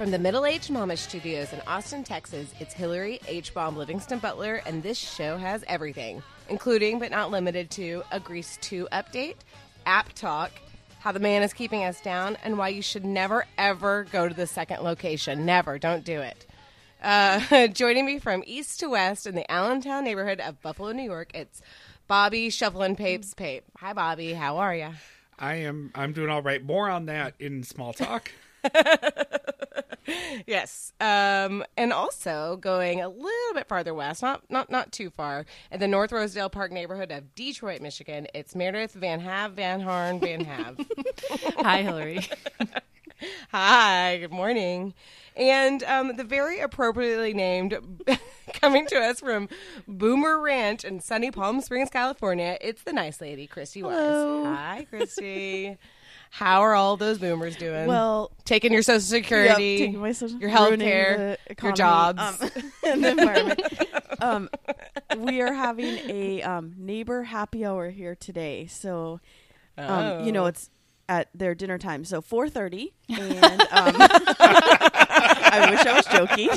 From the Middle Aged Mama Studios in Austin, Texas, it's Hillary H. Bomb Livingston Butler, and this show has everything, including but not limited to a Grease 2 update, app talk, how the man is keeping us down, and why you should never ever go to the second location. Never. Don't do it. Uh, joining me from east to west in the Allentown neighborhood of Buffalo, New York, it's Bobby Shufflin Papes Pape. Hi, Bobby. How are you? I am. I'm doing all right. More on that in small talk. Yes, um, and also going a little bit farther west, not not not too far, in the North Rosedale Park neighborhood of Detroit, Michigan. It's Meredith Van Have Van Harn Van Have. Hi, Hillary. Hi, good morning. And um, the very appropriately named, coming to us from Boomer Ranch in sunny Palm Springs, California, it's the nice lady, Christy Hello. Wise. Hi, Christy. How are all those boomers doing? Well, taking your social yep, security, taking my social, your health care, your jobs. um, and the environment. um, we are having a um, neighbor happy hour here today, so um, you know Oh. it's at their dinner time, so four thirty, and um, I wish I was joking.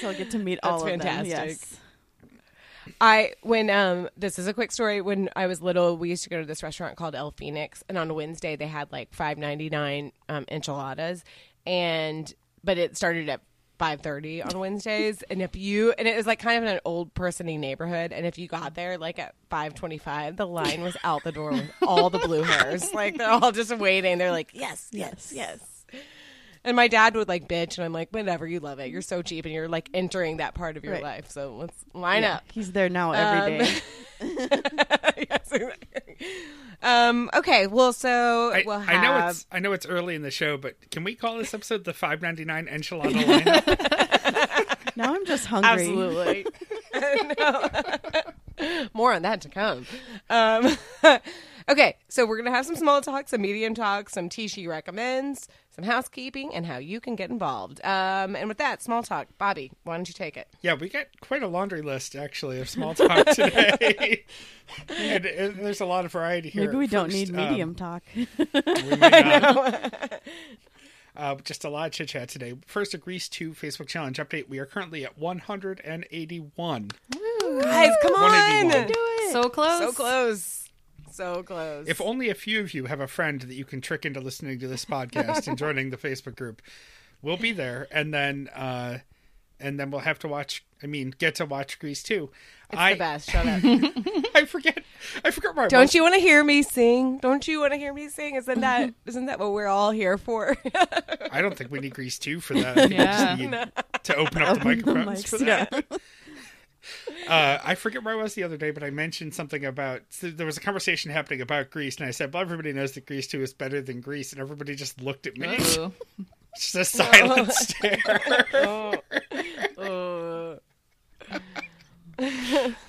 so I'll get to meet all That's of them. fantastic. Yes. I when um this is a quick story. When I was little, we used to go to this restaurant called El Fenix, and on Wednesday they had like five ninety nine um, enchiladas, and but it started at five thirty on Wednesdays, and if you and it was like kind of in an old persony neighborhood, and if you got there like at five twenty five, the line was out the door with all the blue hairs, like they're all just waiting. They're like, yes, yes, yes. And my dad would like bitch, and I'm like, whatever, you love it. You're so cheap, and you're like entering that part of your Right. life. So let's line Yeah, up. He's there now every Um, day. yes, exactly. Um, okay, well, so I, we'll have. I know it's. I know it's early in the show, but can we call this episode the 5.99 enchilada lineup? now I'm just hungry. absolutely. No. More on that to come. Um, okay, so we're gonna have some small talk, some medium talk, some tea she recommends, some housekeeping, and how you can get involved. Um, and with that, small talk, Bobby, why don't you take it? yeah, we got quite a laundry list actually of small talk today, and, and there's a lot of variety here. Maybe we don't First, need um, medium talk. we may not. Uh, just a lot of chit chat today. First, a Grease 2 Facebook challenge update. We are currently at 181. Guys, come on! 181. So close. So close. So close. If only a few of you have a friend that you can trick into listening to this podcast and joining the Facebook group, we'll be there, and then uh, and then we'll have to watch. I mean, get to watch Grease too. it's I the best. Shut up. I forget. I forget where I Don't was. you want to hear me sing? Don't you want to hear me sing? Isn't that isn't that what we're all here for? I don't think we need Grease 2 for that. Yeah. we just need to open up the Open the mics, for that. Uh, I forget where I was the other day, but I mentioned something about so there was a conversation happening about Grease, and I said, "Well, everybody knows that Grease Two is better than Grease," and everybody just looked at me, just a silent stare. oh. Oh.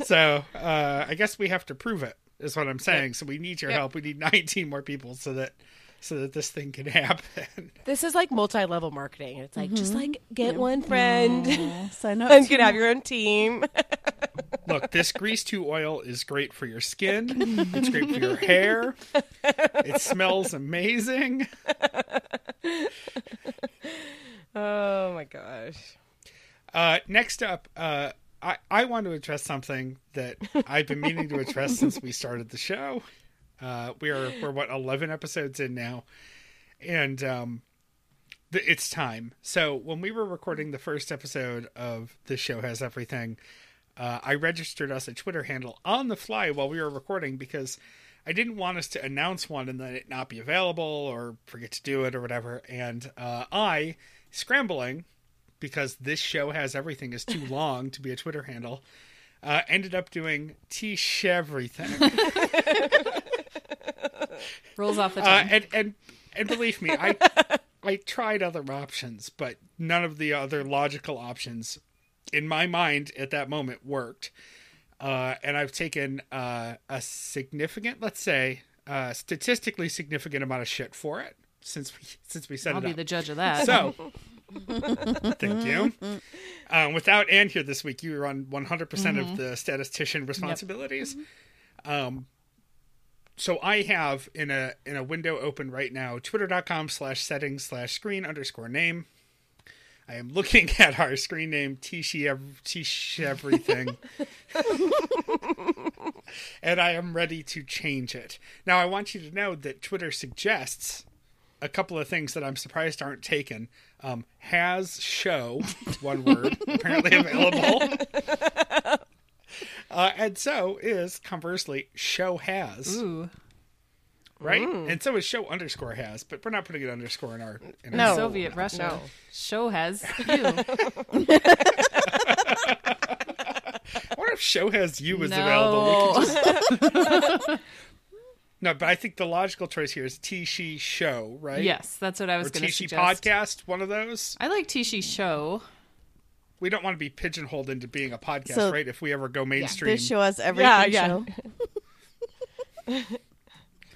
so uh, I guess we have to prove it, is what I'm saying. So we need your Yep. help. We need 19 more people so that so that this thing can happen. This is like multi-level marketing. It's like just like get one friend Yeah, sign up. and you can have your own team. Look, this Grease Two oil is great for your skin. It's great for your hair. It smells amazing. oh my gosh. Uh, next up, uh, I, I want to address something that I've been meaning to address since we started the show. Uh, we are we're what eleven episodes in now, and um, th- it's time. So when we were recording the first episode of the show has everything, uh, I registered us a Twitter handle on the fly while we were recording because I didn't want us to announce one and then it not be available or forget to do it or whatever. And uh, I scrambling because this show has everything is too long to be a Twitter handle. Uh, ended up doing T everything. Rolls off the Uh, tongue. and and and believe me, I I tried other options, but none of the other logical options in my mind at that moment worked. Uh, and I've taken uh, a significant, let's say, uh, statistically significant amount of shit for it since we since we set I'll it be the judge of that. So, thank you. Um, without Anne here this week, you were on 100% of the statistician responsibilities. Um, so I have in a in a window open right now, twitter.com slash settings slash screen underscore name. I am looking at our screen name, Tish everything. and I am ready to change it. Now, I want you to know that Twitter suggests a couple of things that I'm surprised aren't taken. Um, has show, one word, apparently available. Uh, and so is, conversely, show has. Ooh. Right? And so is show underscore has, but we're not putting an underscore in our. In No. our Soviet Russia. no. Show has you. I wonder if show has you is available. No. just- no, but I think the logical choice here is T She Show, right? Yes, that's what I was Or going to She suggest. Podcast, one of those. I like Tishi Show. We don't want to be pigeonholed into being a podcast, So- right? If we ever go mainstream. This show has everything. yeah. Show.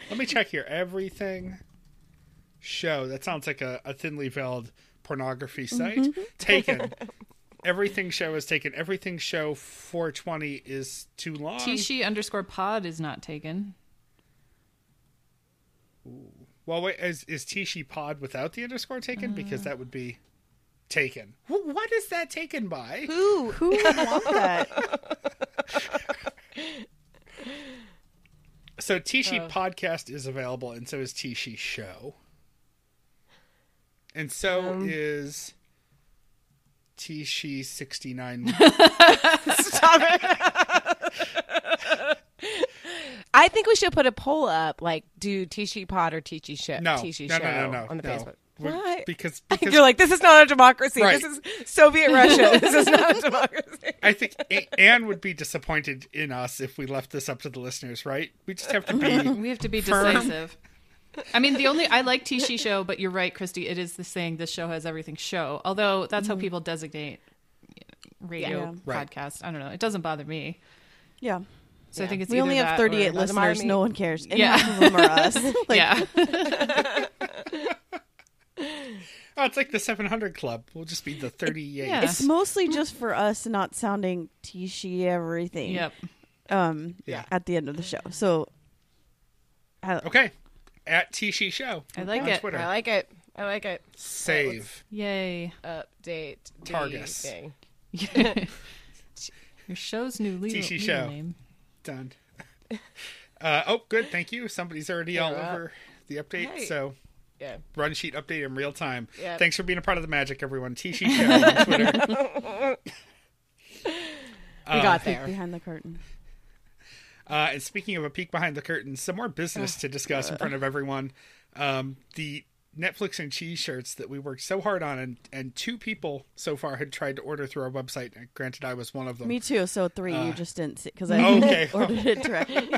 Let me check here. Everything show. That sounds like a, a thinly veiled pornography site. Mm-hmm. Taken. Everything show is taken. Everything show 420 is too long. Tishi underscore pod is not taken. Well, wait, is is Tishi Pod without the underscore taken? because Uh. that would be taken. What is that taken by? Who who would want that? So Tishi Oh. Podcast is available, and so is Tishi Show, and so Um. is Tishi sixty nine. Stop it. I think we should put a poll up, like do Tishi Pod or Tishi Show. No, Tishi no, Show no, no, no, on the no. Facebook. We- What? Because because You're like, this is not a democracy. Right. This is Soviet Russia. this is not a democracy. I think A- Anne would be disappointed in us if we left this up to the listeners, right? We just have to be. We have to be Firm. decisive. I mean, the only I like Tishi show, but you're right, Christy. It is the saying this show has everything show. Although that's how mm-hmm. people designate radio Yeah. Right. podcast. I don't know. It doesn't bother me. Yeah. So I think it's We only have 38 or- Doesn't matter listeners. No one cares. And Yeah. half of them are us. Like, yeah. Oh, it's like the 700 Club. We'll just be the 38. Yeah. It's mostly just for us not sounding tishy everything. yep. Um. Yeah. At the end of the show. So. I- Okay. At Tishi Show. I like on it. Twitter. I like it. I like it. Save. Yay. Update the Targus. thing. Your show's new legal, Tishi legal show. name. Done. Uh, oh, good. Thank you. Somebody's already all Yeah. over the update. Hey. So Yeah. run sheet update in real time. Yep. Thanks for being a part of the magic, everyone. Tishi Show on Twitter. We got there. behind the curtain. Uh, and speaking of a peek behind the curtain, some more business to discuss in front of everyone. Um, the Netflix and cheese shirts that we worked so hard on, and, and two people so far had tried to order through our website. Granted, I was one of them. Me too. So three. Uh, you just didn't see because I okay. ordered it directly.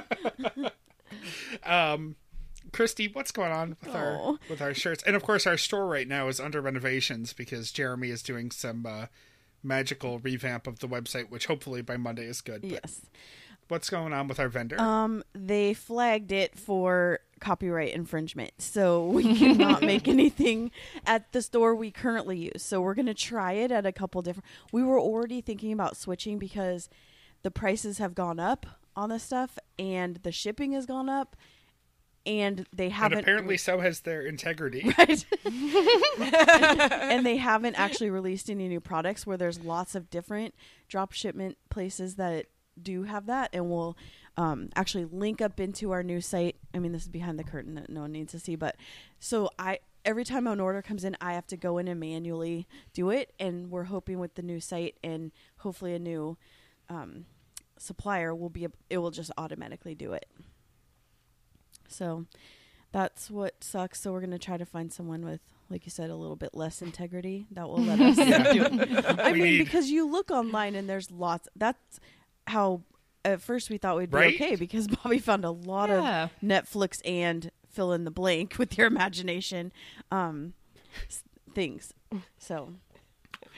Um, Christy, what's going on with our Oh. with our shirts? And of course, our store right now is under renovations because Jeremy is doing some uh, magical revamp of the website, which hopefully by Monday is good. But yes. what's going on with our vendor? Um, they flagged it for copyright infringement, so we cannot make anything at the store we currently use. So we're gonna try it at a couple different. We were already thinking about switching because the prices have gone up on this stuff, and the shipping has gone up, and they haven't apparently, so has their integrity. right? and they haven't actually released any new products where there's lots of different drop shipment places that do have that and we'll um, actually link up into our new site. I mean, this is behind the curtain that no one needs to see, but so I every time an order comes in, I have to go in and manually do it, and we're hoping with the new site and hopefully a new um, supplier will be it will just automatically do it. So that's what sucks. So we're gonna try to find someone with, like you said, a little bit less integrity that will let us do it. I We mean, need- because you look online and there's lots. That's how at first we thought we'd be okay because Bobby found a lot Yeah. of Netflix and fill in the blank with your imagination um, s- things. So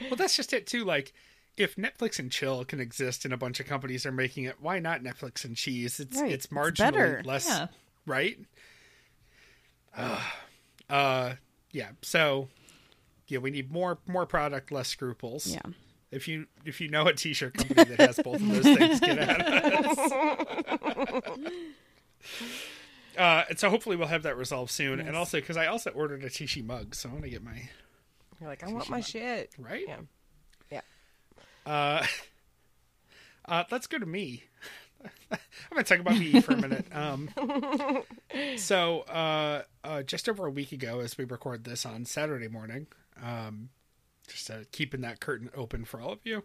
Well, that's just it too. Like, if Netflix and chill can exist and a bunch of companies are making it, why not Netflix and cheese? It's Right. it's It's marginally better. less, Yeah. Right? uh, uh, yeah. So, yeah, we need more more product, less scruples. yeah, If you if you know a t-shirt company that has both of those things, get at us. uh, and so hopefully we'll have that resolved soon. And also because I also ordered a Tishi mug, so I want to get my You're like, I want my shit. right. Yeah. Yeah. Uh, uh, let's go to me. I'm going to talk about me for a minute. Um, so, uh, uh, just over a week ago, as we record this on Saturday morning, um, just uh, keeping that curtain open for all of you,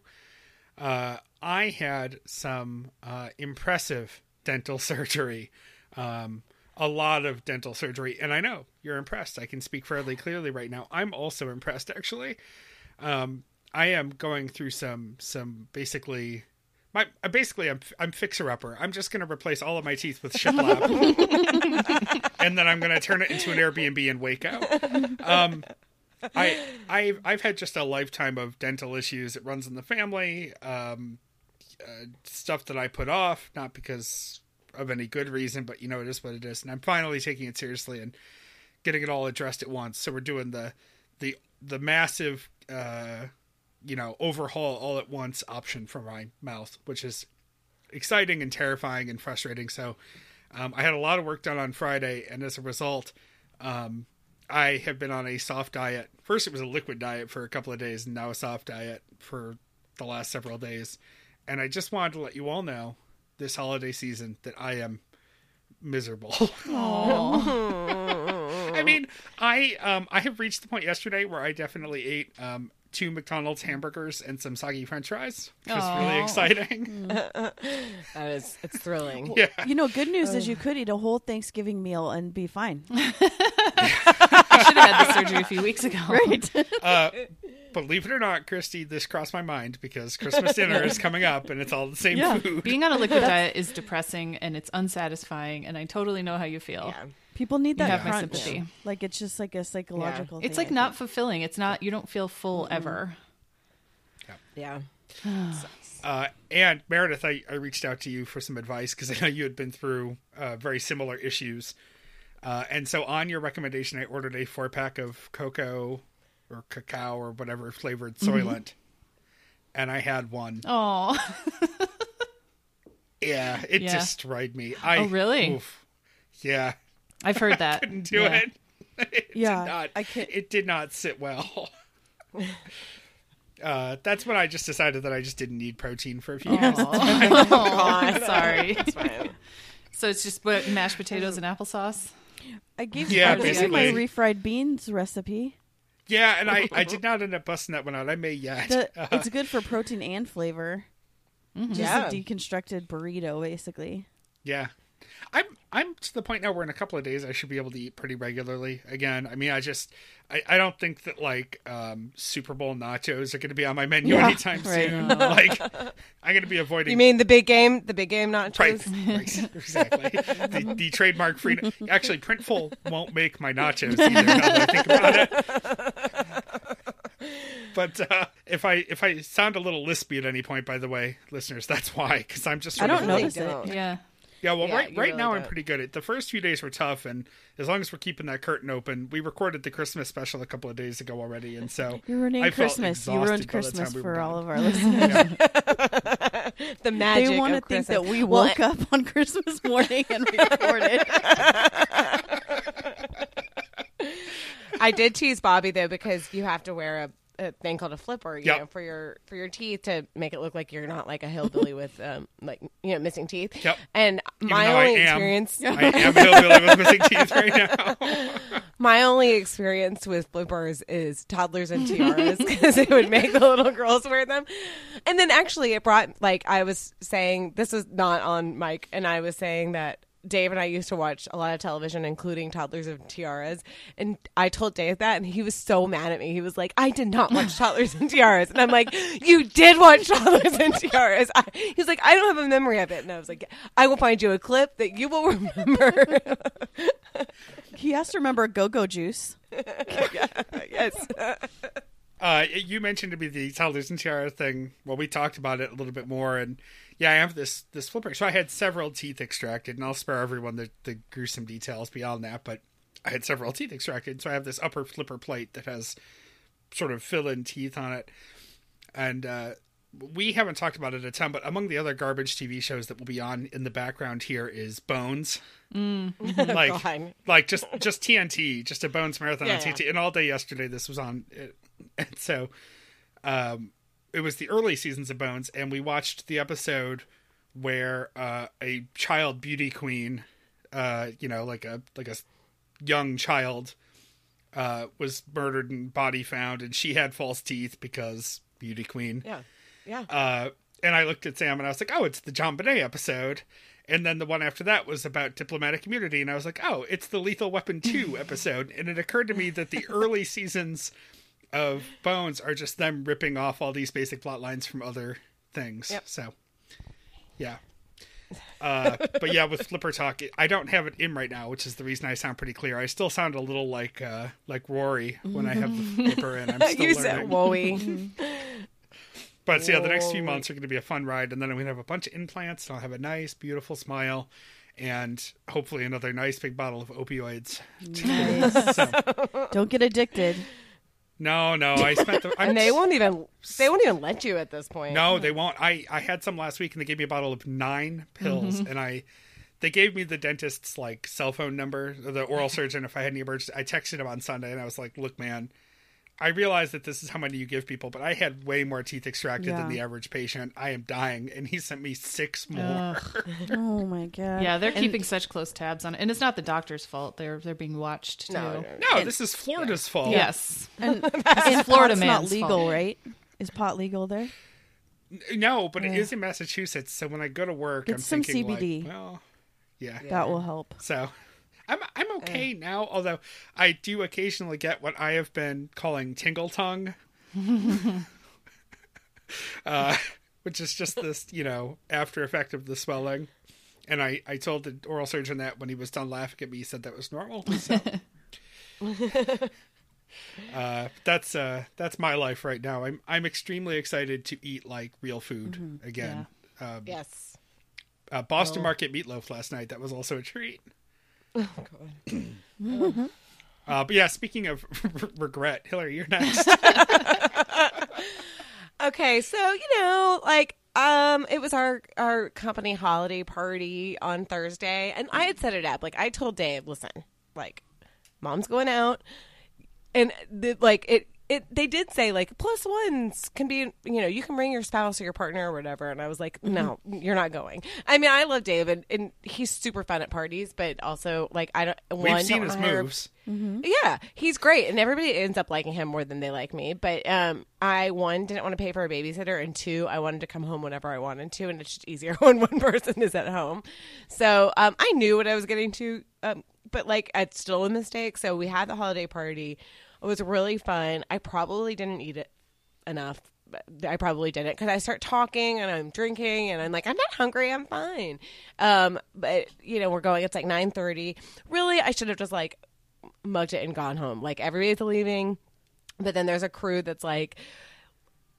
uh, I had some uh, impressive dental surgery. Um, a lot of dental surgery, and I know you're impressed. I can speak fairly clearly right now. I'm also impressed, actually. Um, I am going through some some basically my uh, basically I'm I'm fixer upper. I'm just going to replace all of my teeth with shiplap, and then I'm going to turn it into an Airbnb in Waco. Um, I I've I've had just a lifetime of dental issues. It runs in the family. Um, uh, stuff that I put off, not because of any good reason, but you know it is what it is. And I'm finally taking it seriously and getting it all addressed at once. So we're doing the the the massive uh, you know overhaul all at once option from my mouth, which is exciting and terrifying and frustrating. So um, I had a lot of work done on Friday, and as a result, um, I have been on a soft diet. First, it was a liquid diet for a couple of days, and now a soft diet for the last several days. And I just wanted to let you all know this holiday season that I am miserable. I mean, I um I have reached the point yesterday where I definitely ate um two McDonald's hamburgers and some soggy French fries, which was really exciting. That is, it's thrilling. yeah, You know, good news is you could eat a whole Thanksgiving meal and be fine. I should have had the surgery a few weeks ago. Right. uh, believe it or not, Christy, this crossed my mind because Christmas dinner is coming up and it's all the same Yeah. food. Being on a liquid diet is depressing and it's unsatisfying, and I totally know how you feel. Yeah. People need that have my crunch. sympathy. Like it's just like a psychological. It's thing, like I not think. fulfilling. It's not. You don't feel full ever. Yeah. Uh, and Meredith, I, I reached out to you for some advice because I know you had been through uh, very similar issues. Uh, and so, on your recommendation, I ordered a four pack of cocoa or cacao or whatever flavored Soylent. And I had one. Oh, Yeah, it Yeah. destroyed me. I, Oh, really? oof. yeah, I've heard that. couldn't do Yeah. it. it Yeah, did not, I can't- It did not sit well. uh, that's when I just decided that I just didn't need protein for a few years. Oh, sorry. It's fine. So it's just what mashed potatoes and applesauce. I gave Yeah, I gave you my refried beans recipe. Yeah, and I, I did not end up busting that one out. I may yet. The, Uh, it's good for protein and flavor. Just Yeah. a deconstructed burrito, basically. yeah. I'm I'm to the point now where in a couple of days I should be able to eat pretty regularly again. I mean, I just I, I don't think that like um, Super Bowl nachos are going to be on my menu Yeah, anytime right. soon. like I'm going to be avoiding. You mean the big game? The big game nachos? Right, right, exactly. The, the trademark free. Actually, Printful won't make my nachos either. Now that I think about it. But uh, if I if I sound a little lispy at any point, by the way, listeners, that's why. Because I'm just. I don't of, notice it. Yeah. Yeah, well, Yeah, right right really now I'm pretty good. At the first few days were tough, and as long as we're keeping that curtain open, we recorded the Christmas special a couple of days ago already, and so You're ruining I Christmas. You ruined by the time Christmas we for all of our listeners. The magic. they want to think Christmas. that we Well, woke up on Christmas morning and recorded. I did tease Bobby though because you have to wear a, a thing called a flipper, you Yep. know, for your for your teeth to make it look like you're not like a hillbilly with um like you know missing teeth. Yep. And my though I only am- experience, I am hillbilly with missing teeth right now. my only experience with flippers is toddlers and tiaras because it would make the little girls wear them. And then actually, it brought like I was saying this was not on mic, and I was saying that. Dave and I used to watch a lot of television, including Toddlers and Tiaras. And I told Dave that, and he was so mad at me. He was like, I did not watch Toddlers and Tiaras. And I'm like, You did watch Toddlers and Tiaras. I, he's like, I don't have a memory of it. And I was like, I will find you a clip that you will remember. he has to remember Go Go Juice. yes. Uh, you mentioned to me the toddlers and tiara thing. Well, we talked about it a little bit more, and yeah, I have this this flipper. So I had several teeth extracted, and I'll spare everyone the, the gruesome details beyond that. But I had several teeth extracted, so I have this upper flipper plate that has sort of fill-in teeth on it, and uh, we haven't talked about it a ton, but among the other garbage TV shows that will be on in the background here is Bones. like, like just just TNT, just a Bones marathon on Yeah, TNT. And all day yesterday, this was on. It, and so, um, it was the early seasons of Bones, and we watched the episode where uh, a child beauty queen, uh, you know, like a like a young child, uh, was murdered and body found, and she had false teeth because beauty queen. Yeah. Yeah. Uh, and I looked at Sam and I was like, oh, it's the JonBenét episode. And then the one after that was about diplomatic immunity. And I was like, oh, it's the Lethal Weapon 2 episode. And it occurred to me that the early seasons of Bones are just them ripping off all these basic plot lines from other things. Yep. So, yeah. Uh, but yeah, with Flipper Talk, I don't have it in right now, which is the reason I sound pretty clear. I still sound a little like uh, like Rory when I have the Flipper in. I'm still you learning. said woey. But so, yeah, the next few months are going to be a fun ride, and then I'm going to have a bunch of implants, and I'll have a nice, beautiful smile, and hopefully another nice big bottle of opioids. Nice. So, Don't get addicted. No, no, I spent the. And they won't even they won't even let you at this point. No, they won't. I I had some last week, and they gave me a bottle of nine pills, Mm-hmm. and I. They gave me the dentist's like cell phone number, the oral surgeon. If I had any emergency, I texted him on Sunday, and I was like, "Look, man, I realize that this is how many you give people, but I had way more teeth extracted than the average patient. I am dying, and he sent me six more. Oh my god. Yeah, they're And- keeping such close tabs on it, and it's not the doctor's fault. They're they're being watched too. No, no, no. No, this is Florida's fault. Yes, And, is and Florida pot's not legal, fault. right? Is pot legal there? No, but it is in Massachusetts. So when I go to work, Get I'm some thinking CBD. like, well, yeah. That will help. So I'm I'm okay now. Although I do occasionally get what I have been calling tingle tongue, uh, which is just this you know after effect of the swelling. And I, I told the oral surgeon that when he was done laughing at me, he said that was normal. So. uh, that's uh, that's my life right now. I'm I'm extremely excited to eat like real food again. Um, Yes. uh, Boston Market meatloaf last night. That was also a treat. Oh, God. Uh, but yeah, speaking of regret, Hillary, you're next. Okay, so you know, like um it was our our company holiday party on Thursday and I had set it up. Like I told Dave, listen, like mom's going out and the, like it it they did say like plus ones can be you know you can bring your spouse or your partner or whatever and i was like no you're not going i mean i love david and he's super fun at parties but also like i don't We've one, seen don't his hire- moves. yeah, he's great, and everybody ends up liking him more than they like me. But um, I one didn't want to pay for a babysitter, and two, I wanted to come home whenever I wanted to, and it's just easier when one person is at home. So um, I knew what I was getting to, um, but like it's still a mistake. So we had the holiday party. It was really fun. I probably didn't eat it enough. I probably didn't because I start talking and I'm drinking and I'm like I'm not hungry. I'm fine. Um, but you know we're going. It's like nine thirty. Really, I should have just like mugged it and gone home. Like everybody's leaving, but then there's a crew that's like,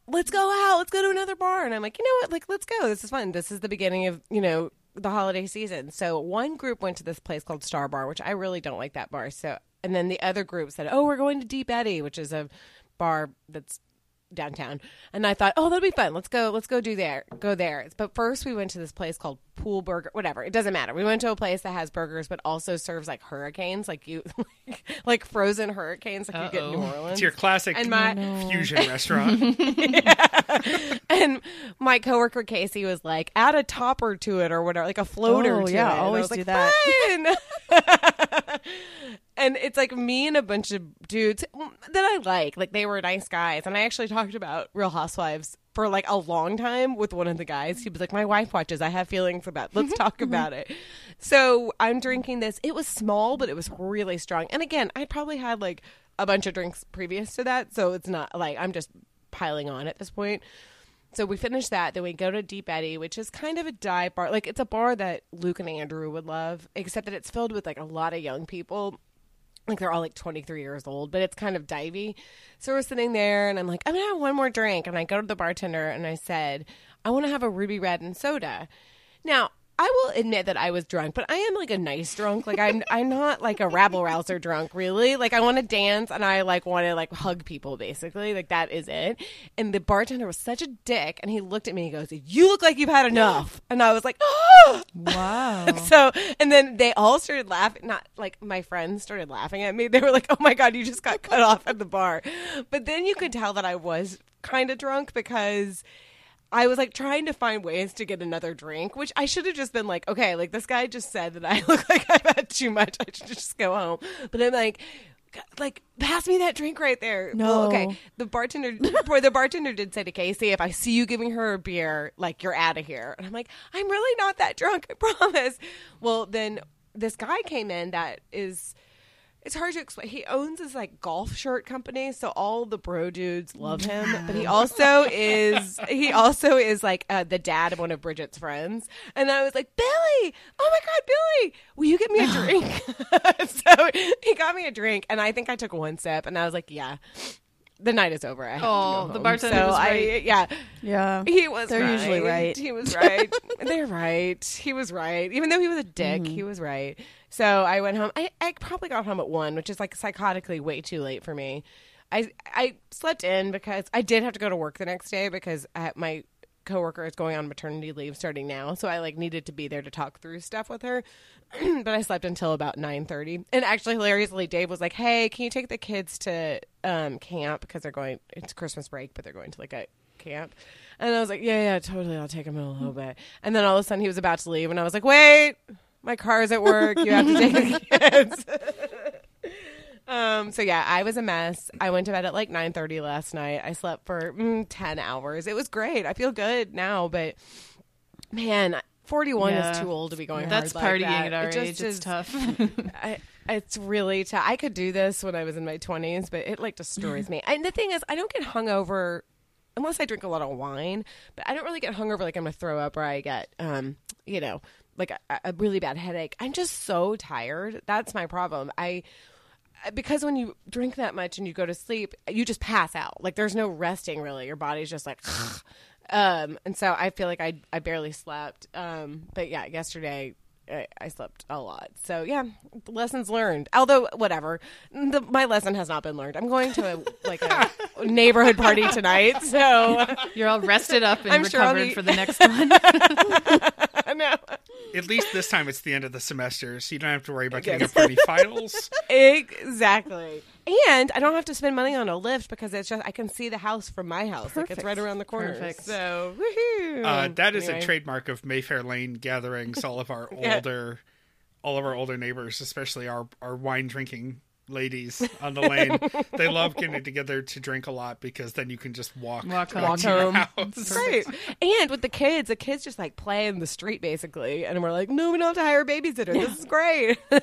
"Let's go out. Let's go to another bar." And I'm like, "You know what? Like, let's go. This is fun. This is the beginning of you know the holiday season." So one group went to this place called Star Bar, which I really don't like that bar. So and then the other group said, "Oh, we're going to Deep Eddy, which is a bar that's downtown and i thought oh that'll be fun let's go let's go do there go there but first we went to this place called pool burger whatever it doesn't matter we went to a place that has burgers but also serves like hurricanes like you like frozen hurricanes like you get in new orleans It's your classic And my- fusion restaurant. and my coworker Casey was like, add a topper to it or whatever, like a floater. Oh, to yeah, it. And I always was do like, that. And it's like me and a bunch of dudes that I like. Like they were nice guys, and I actually talked about Real Housewives for like a long time with one of the guys. He was like, "My wife watches. I have feelings about. Let's mm-hmm. talk mm-hmm. about it." So I'm drinking this. It was small, but it was really strong. And again, I probably had like a bunch of drinks previous to that, so it's not like I'm just piling on at this point. So we finish that. Then we go to Deep Eddy, which is kind of a dive bar. Like it's a bar that Luke and Andrew would love, except that it's filled with like a lot of young people. Like they're all like 23 years old, but it's kind of divey. So we're sitting there, and I'm like, I'm gonna have one more drink. And I go to the bartender and I said, I want to have a ruby red and soda. Now I will admit that I was drunk, but I am like a nice drunk. Like I'm I'm not like a rabble rouser drunk, really. Like I want to dance and I like want to like hug people basically. Like that is it. And the bartender was such a dick and he looked at me and he goes, "You look like you've had enough." And I was like, "Oh!" Wow. So, and then they all started laughing. Not like my friends started laughing at me. They were like, "Oh my god, you just got cut off at the bar." But then you could tell that I was kind of drunk because I was like trying to find ways to get another drink, which I should have just been like, okay, like this guy just said that I look like I've had too much. I should just go home. But I'm like, like pass me that drink right there. Well, No. okay. The bartender, boy, the bartender did say to Casey, if I see you giving her a beer, like you're out of here. And I'm like, I'm really not that drunk. I promise. Well, then this guy came in that is it's hard to explain. He owns this like golf shirt company, so all the bro dudes love him. But he also is he also is like uh, the dad of one of Bridget's friends. And I was like, Billy, oh my god, Billy, will you get me a drink? so he got me a drink, and I think I took one sip, and I was like, yeah. The night is over. I have to Oh, go the home. bartender So was I, right. yeah, yeah. he was. They're usually right. He was right. They're right. He was right. Even though he was a dick, Mm-hmm. he was right. So I went home. I, I probably got home at one, which is like psychotically way too late for me. I I slept in because I did have to go to work the next day because I, my coworker is going on maternity leave starting now, so I like needed to be there to talk through stuff with her. but I slept until about nine thirty. And actually, hilariously, Dave was like, "Hey, can you take the kids to um, camp because they're going? It's Christmas break, but they're going to like a camp." And I was like, "Yeah, yeah, totally. I'll take them in a little bit." And then all of a sudden, he was about to leave, and I was like, "Wait, my car's at work. You have to take the kids." Um, so yeah, I was a mess. I went to bed at like 9:30 last night. I slept for mm, 10 hours. It was great. I feel good now, but man, 41 Yeah. is too old to be going That's hard like partying that. at our It age. It's is- tough. I, it's really tough. I could do this when I was in my 20s, but it like destroys me. And the thing is, I don't get hungover unless I drink a lot of wine, but I don't really get hungover like I'm gonna throw up or I get, um, you know, like a, a really bad headache. I'm just so tired. That's my problem. I because when you drink that much and you go to sleep, you just pass out. Like there's no resting really. Your body's just like um and so I feel like I I barely slept. Um but yeah, yesterday I, I slept a lot. So yeah, lessons learned. Although whatever, the, my lesson has not been learned. I'm going to a, like a neighborhood party tonight. So You're all rested up and I'm sure recovered be- for the next one. no. At least this time it's the end of the semester, so you don't have to worry about getting up for any finals. Exactly. And I don't have to spend money on a lift because it's just I can see the house from my house. Like it's right around the corner. Perfect. So woohoo. Uh, that is Anyway. a trademark of Mayfair Lane gatherings. All of our Yeah. older, all of our older neighbors, especially our our wine drinking ladies on the lane, they love getting together to drink a lot because then you can just walk Walk back home. to Walk house. It's great. And with the kids, the kids just like play in the street basically. And we're like, no, we don't have to hire a babysitter. This is great.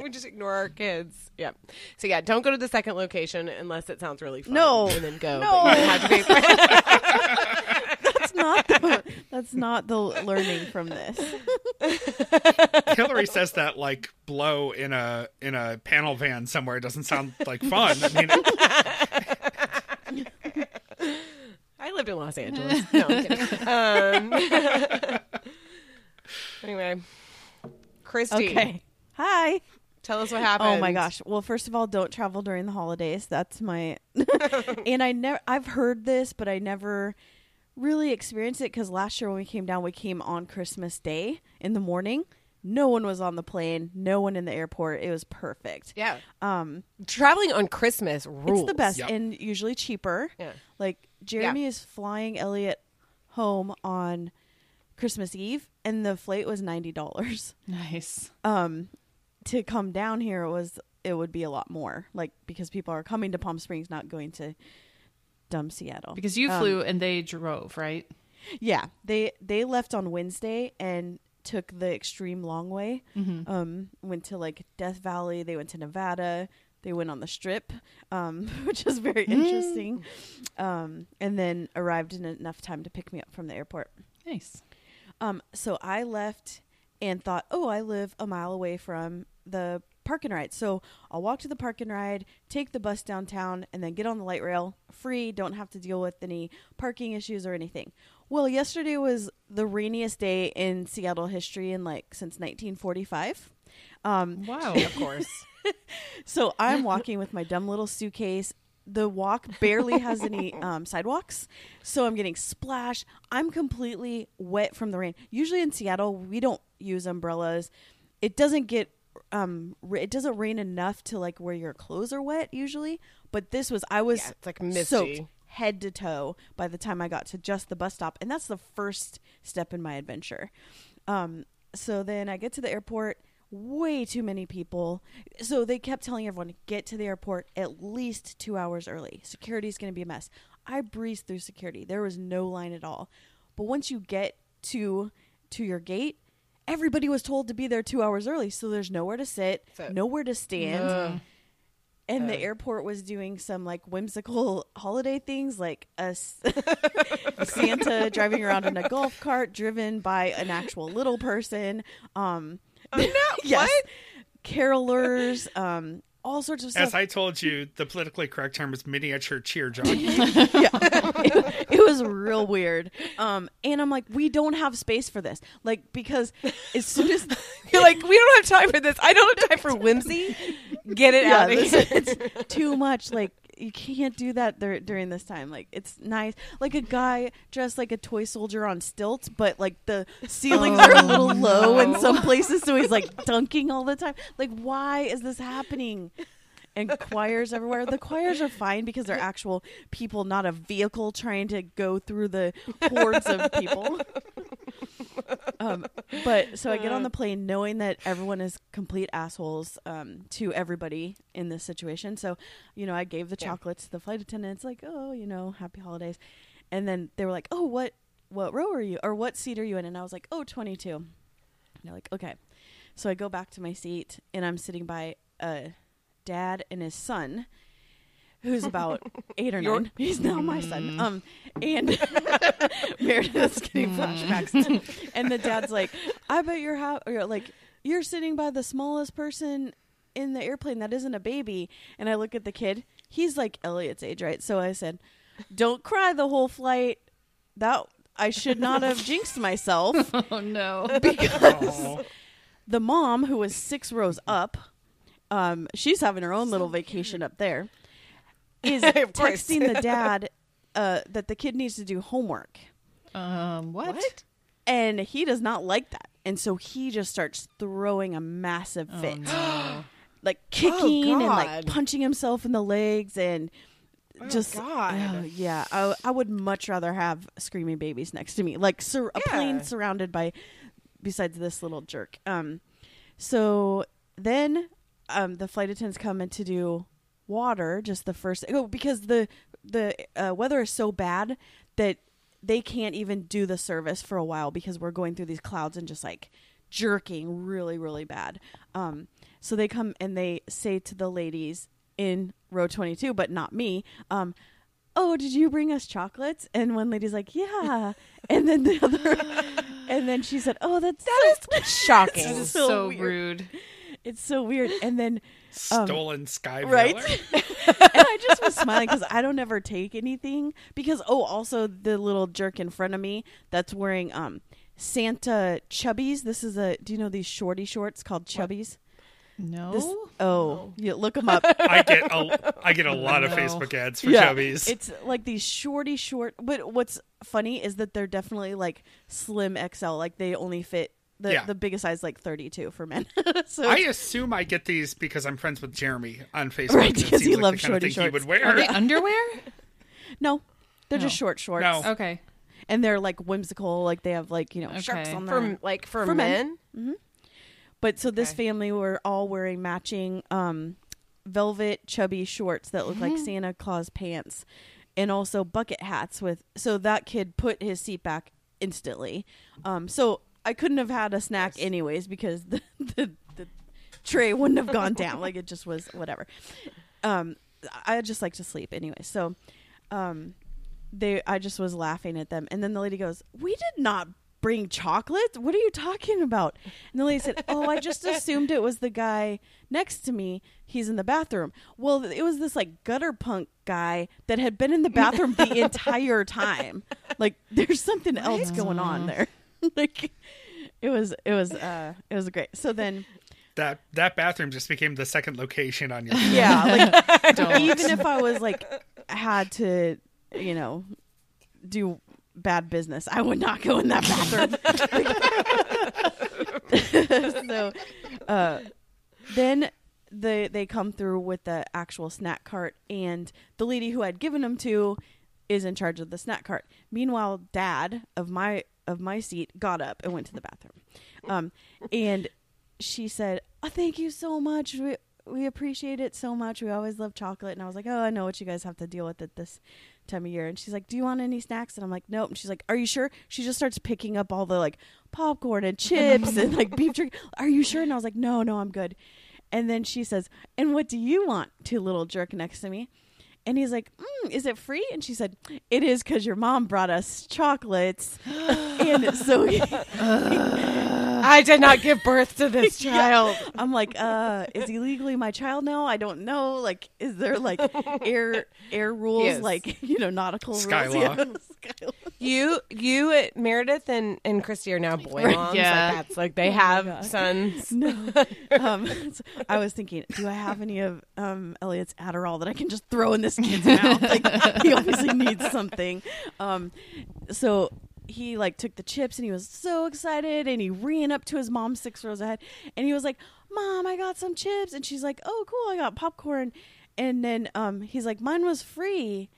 we just ignore our kids. Yeah. So yeah, don't go to the second location unless it sounds really fun. No. And then go. No. not the, that's not the learning from this. Hillary says that like blow in a in a panel van somewhere doesn't sound like fun. I mean, I lived in Los Angeles. No, I'm kidding. Um, anyway, Christy, Okay. Hi. tell us what happened. Oh my gosh. Well, first of all, don't travel during the holidays. That's my And I never I've heard this, but I never really experience it cuz last year when we came down, we came on Christmas Day in the morning. No one was on the plane, no one in the airport. It was perfect. Yeah, Um traveling on Christmas rules. it's the best Yep. and usually cheaper. Yeah. Like Jeremy is flying Elliot home on Christmas Eve and the flight was $90. nice. um to come down here was it would be a lot more like because people are coming to palm springs not going to dumb seattle Because you Um, flew and they drove, right? yeah they they left on wednesday and took the extreme long way Mm-hmm. um went to like death valley they went to nevada they went on the strip um which is very interesting um and then arrived in enough time to pick me up from the airport Nice. Um, so I left and thought, oh, I live a mile away from the park and ride. So I'll walk to the park and ride, take the bus downtown, and then get on the light rail free. Don't have to deal with any parking issues or anything. Well, yesterday was the rainiest day in Seattle history in like since 1945. Um, Wow. Of course. so I'm walking with my dumb little suitcase. The walk barely has any um, sidewalks, so I'm getting splashed. I'm completely wet from the rain. Usually in Seattle, we don't use umbrellas. It doesn't get um, it doesn't rain enough to like where your clothes are wet usually. But this was I was Yeah, like misty. soaked head to toe by the time I got to just the bus stop, and that's the first step in my adventure. Um, so then I get to the airport. Way too many people. So they kept telling everyone get to the airport at least two hours early. Security's going to be a mess. I breezed through security. There was no line at all. But once you get to to your gate, everybody was told to be there two hours early. So there's nowhere to sit, So- nowhere to stand Ugh. and the Uh. airport was doing some like whimsical holiday things like a santa driving around in a golf cart driven by an actual little person um yes carolers um all sorts of stuff As I told you, the politically correct term is miniature cheer jockey. yeah. it, it was real weird. Um, and I'm like, we don't have space for this. Like, because as soon as You're like, we don't have time for this. I don't have time for whimsy. Get it yeah, out of here. it's too much. Like, you can't do that dur- during this time. Like, it's nice. Like a guy dressed like a toy soldier on stilts, but like the ceilings are a oh, little low in some places, so he's like dunking all the time. Like, why is this happening? And choirs everywhere. The choirs are fine because they're actual people, not a vehicle trying to go through the hordes of people. um, but so I get on the plane knowing that everyone is complete assholes um, to everybody in this situation. So, you know, I gave the Yeah. chocolates to the flight attendants, like, oh, you know, happy holidays. And then they were like, oh, what what row are you or what seat are you in? And I was like, oh, 22. And they're like, okay. So I go back to my seat and I'm sitting by a dad and his son. Who's about eight or nine? He's now my son. Um, and Meredith's getting flashbacks. and the dad's like, "I bet you're ha- or like you're sitting by the smallest person in the airplane that isn't a baby." And I look at the kid. He's like Elliot's age, right? So I said, "Don't cry the whole flight." That I should not have jinxed myself Oh no. because Aw. the mom who was six rows up um she's having her own little vacation up there is texting the dad uh that the kid needs to do homework. Um, what? What? and he does not like that. And so he just starts throwing a massive Oh, fit. no. like kicking and like punching himself in the legs and Oh, just God. oh, yeah. I, I would much rather have screaming babies next to me. Like sur- a plane surrounded by besides this little jerk. Um so then um the flight attendants come in to do water just the first oh because the the uh, weather is so bad that they can't even do the service for a while because we're going through these clouds and just like jerking really really bad um so they come and they say to the ladies in row 22 but not me um oh did you bring us chocolates and one lady's like yeah and then the other and then she said oh that's That so, is shocking. This This is is so so weird. rude. It's so weird and then Um, Stolen Sky right and i just was smiling because i don't ever take anything because oh also the little jerk in front of me that's wearing um santa chubbies this is a do you know these shorty shorts called chubbies No. This, oh, you look them up. I get a I get a lot of Facebook ads for yeah, chubbies. it's like these shorty short. But what's funny is that they're definitely like slim XL. Like they only fit the Yeah. the biggest size like 32 for men. so I assume I get these because I'm friends with Jeremy on Facebook. Right, and because seems you like love the kind of shorty thing he would wear. Are they underwear? no, they're just No. short shorts. No. Okay. and they're like whimsical. Like they have like you know sharks Okay. on for them. like for, For men. men. But so this Okay. family were all wearing matching um, velvet chubby shorts that look like Santa Claus pants, and also bucket hats with. So that kid put his seat back instantly. Um, so I couldn't have had a snack anyways because the, the the tray wouldn't have gone down. Like it just was whatever. Um, I just like to sleep anyway. So, um, they I just was laughing at them, and then the lady goes, "We did not." Bring chocolate? What are you talking about? And the lady said, "Oh, I just assumed it was the guy next to me. He's in the bathroom." Well, it was this like gutter punk guy that had been in the bathroom the entire time. Like, there's something else going on there. like it was it was uh it was great. So then That that bathroom just became the second location on your. yeah, like Don't. even if I was like had to, you know, do bad business, I would not go in that bathroom. so, uh, then the they come through with the actual snack cart, and the lady who I'd given them to is in charge of the snack cart. Meanwhile, Dad of my of my seat got up and went to the bathroom, um, and she said, oh, "Thank you so much. We we appreciate it so much. We always love chocolate." And I was like, "Oh, I know what you guys have to deal with at this time of year." And she's like, "Do you want any snacks?" And I'm like, "Nope." And she's like, "Are you sure?" She just starts picking up all the like popcorn and chips and like beef jerky. Are you sure? And I was like, "No, no, I'm good." And then she says, "And what do you want?" To little jerk next to me. And he's like, mm, "Is it free?" And she said, "It is because your mom brought us chocolates." and so he, I did not give birth to this child. I'm like, uh, is he legally my child now? I don't know. Like, is there like air air rules, Yes. like you know, nautical Sky rules? law. Yeah. Sky law. You, you, uh, Meredith, and and Christy are now boy Right. moms. Yeah. Like that's like they Oh have sons. No. Um, so I was thinking, do I have any of um, Elliot's Adderall that I can just throw in this kid's mouth? Like, he obviously needs something. Um, so he like took the chips and he was so excited and he ran up to his mom six rows ahead and he was like, "Mom, I got some chips." And she's like, "Oh, cool, I got popcorn." And then um, he's like, "Mine was free."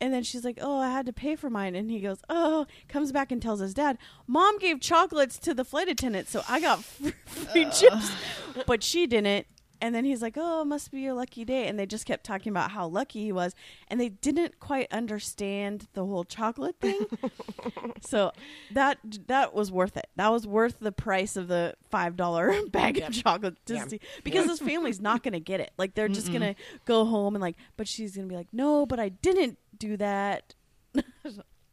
And then she's like, "Oh, I had to pay for mine." And he goes, "Oh," comes back and tells his dad, "Mom gave chocolates to the flight attendant, so I got free, free chips, but she didn't." And then he's like, "Oh, it must be your lucky day." And they just kept talking about how lucky he was, and they didn't quite understand the whole chocolate thing. so that that was worth it. That was worth the price of the five dollar bag of chocolate to Yeah. see because his family's not going to get it. Like they're just going to go home and like, but she's going to be like, "No, but I didn't do that."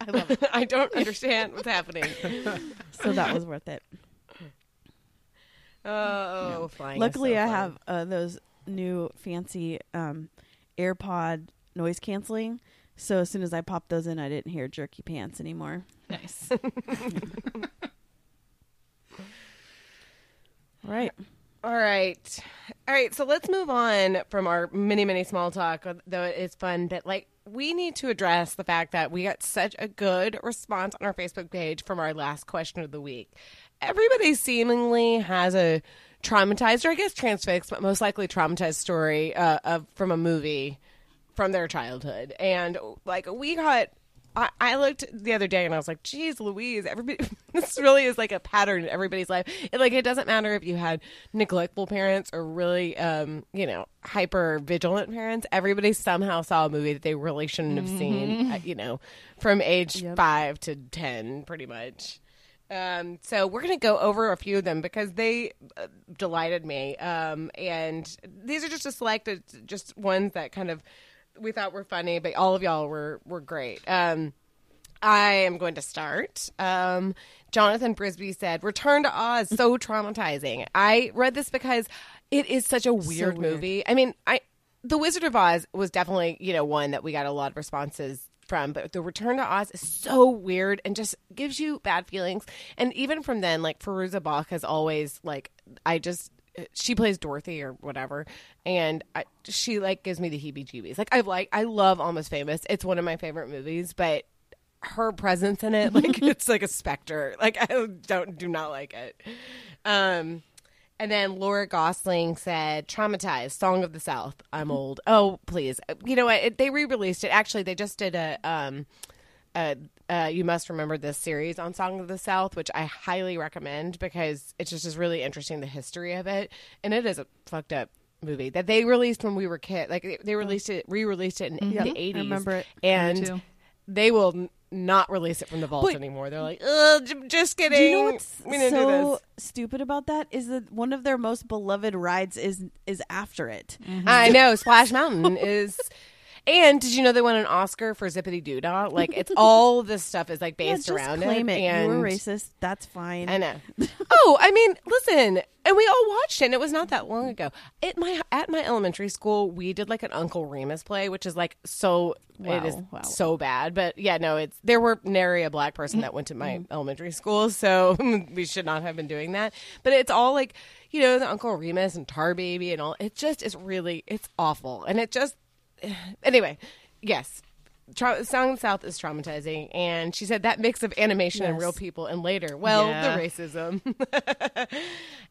I love it. I don't understand what's happening. So that was worth it. Oh, flying. is Luckily, so I fun. have uh, those new fancy um, AirPod noise canceling. So as soon as I popped those in, I didn't hear jerky pants anymore. Nice. All right. All right. All right. So let's move on from our mini, mini small talk, though it is fun. But like, we need to address the fact that we got such a good response on our Facebook page from our last question of the week. Everybody seemingly has a traumatized, or I guess transfixed, but most likely traumatized story uh, of from a movie from their childhood. And like, we got I, I looked the other day and I was like, geez, Louise, everybody, this really is like a pattern in everybody's life. It, like, it doesn't matter if you had neglectful parents or really, um, you know, hyper vigilant parents. Everybody somehow saw a movie that they really shouldn't have seen, uh, you know, from age Yep. five to 10, pretty much. Um, so we're going to go over a few of them because they uh, delighted me. Um, and these are just a selected, just ones that kind of we thought were funny, but all of y'all were were great. Um, I am going to start. Um, Jonathan Brisby said, "Return to Oz, so traumatizing." I read this because it is such a weird, weird. movie. I mean, I The Wizard of Oz was definitely you know one that we got a lot of responses from, but The Return to Oz is so weird and just gives you bad feelings. And even from then, like Fairuza Balk has always like I just she plays Dorothy or whatever, and I, she like gives me the heebie-jeebies. Like I like I love Almost Famous. It's one of my favorite movies, but her presence in it, like it's like a specter. Like I don't do not like it. Um, and then Laura Gosling said, "Traumatized, Song of the South." I'm old. Oh, please. You know what? It, they re-released it. Actually, they just did a um, uh, uh, you must remember this series on Song of the South, which I highly recommend because it's just is really interesting the history of it, and it is a fucked up movie that they released when we were kids. Like they, they released it, re-released it in Yep, the I eighties. remember it. And they will not release it from the vault But- anymore. They're like, Ugh, j- just kidding. Do you know what's we didn't do so stupid about that is that one of their most beloved rides is is after it. Mm-hmm. I know Splash Mountain is. And did you know they won an Oscar for Zip-a-Dee-Doo-Dah? Like it's all this stuff is like based just around claim it. it. And You were racist. That's fine. I know. oh, I mean, listen, and we all watched it. and It was not that long ago. At my at my elementary school, we did like an Uncle Remus play, which is like so. it is Wow, wow. so bad, but yeah, no, it's there were nary a black person that went to my mm-hmm. elementary school, so we should not have been doing that. But it's all like you know the Uncle Remus and Tar Baby and all. It just is really it's awful, and it just anyway. Yes, Tra- Song of the South is traumatizing, and she said that mix of animation and real people, and later, well, Yeah. the racism.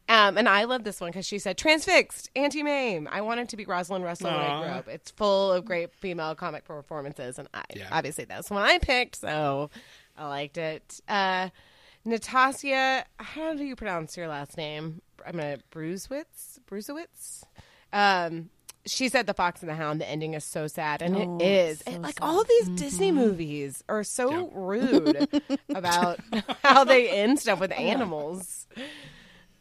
um, and I love this one because she said transfixed, Auntie Mame. I wanted to be Rosalind Russell when I grew up. It's full of great female comic performances, and I Yeah. obviously that's one I picked, so I liked it. Uh, Natasha, how do you pronounce your last name? I'm gonna Brusewitz. Brusewitz. Um, she said the Fox and the Hound. The ending is so sad, and Oh, it is. so It- like sad. all these mm-hmm. Disney movies are so rude about how they end stuff with animals.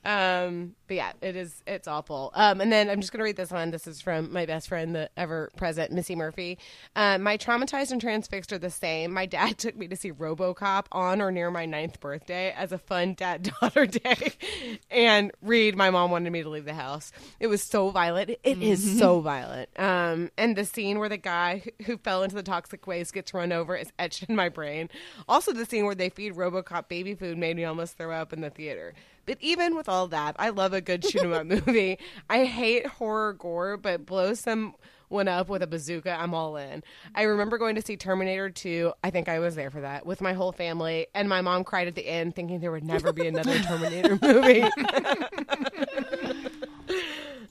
Um, but yeah, it is. It's awful. Um, and then I'm just gonna read this one. This is from my best friend, the ever present Missy Murphy. Uh, my traumatized and transfixed are the same. My dad took me to see RoboCop on or near my ninth birthday as a fun dad daughter day, and read. My mom wanted me to leave the house. It was so violent. It is so violent. Um, and the scene where the guy who fell into the toxic waste gets run over is etched in my brain. Also, the scene where they feed RoboCop baby food made me almost throw up in the theater. But even with all that, I love a good shoot 'em up movie. I hate horror gore, but blow someone up with a bazooka, I'm all in. I remember going to see Terminator 2. I think I was there for that with my whole family, and my mom cried at the end, thinking there would never be another Terminator movie.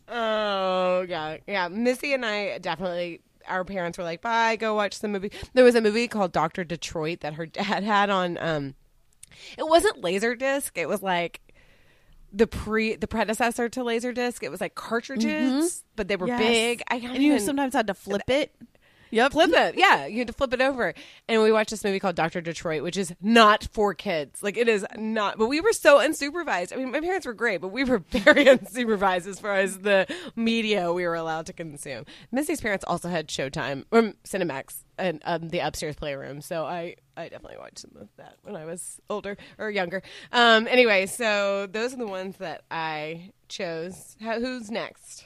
oh yeah, yeah. Missy and I definitely. Our parents were like, "Bye, go watch the movie." There was a movie called Doctor Detroit that her dad had on. Um, it wasn't Laserdisc. It was like the pre the predecessor to Laserdisc. It was like cartridges, mm-hmm. but they were Yes. big. I and you even sometimes had to flip it. Yep. flip it. Yeah, you had to flip it over. And we watched this movie called Doctor Detroit, which is not for kids. Like it is not. But we were so unsupervised. I mean, my parents were great, but we were very unsupervised as far as the media we were allowed to consume. Missy's parents also had Showtime or Cinemax and um, the upstairs playroom, so I I definitely watched some of that when I was older or younger. Um. Anyway, so those are the ones that I chose. How, who's next?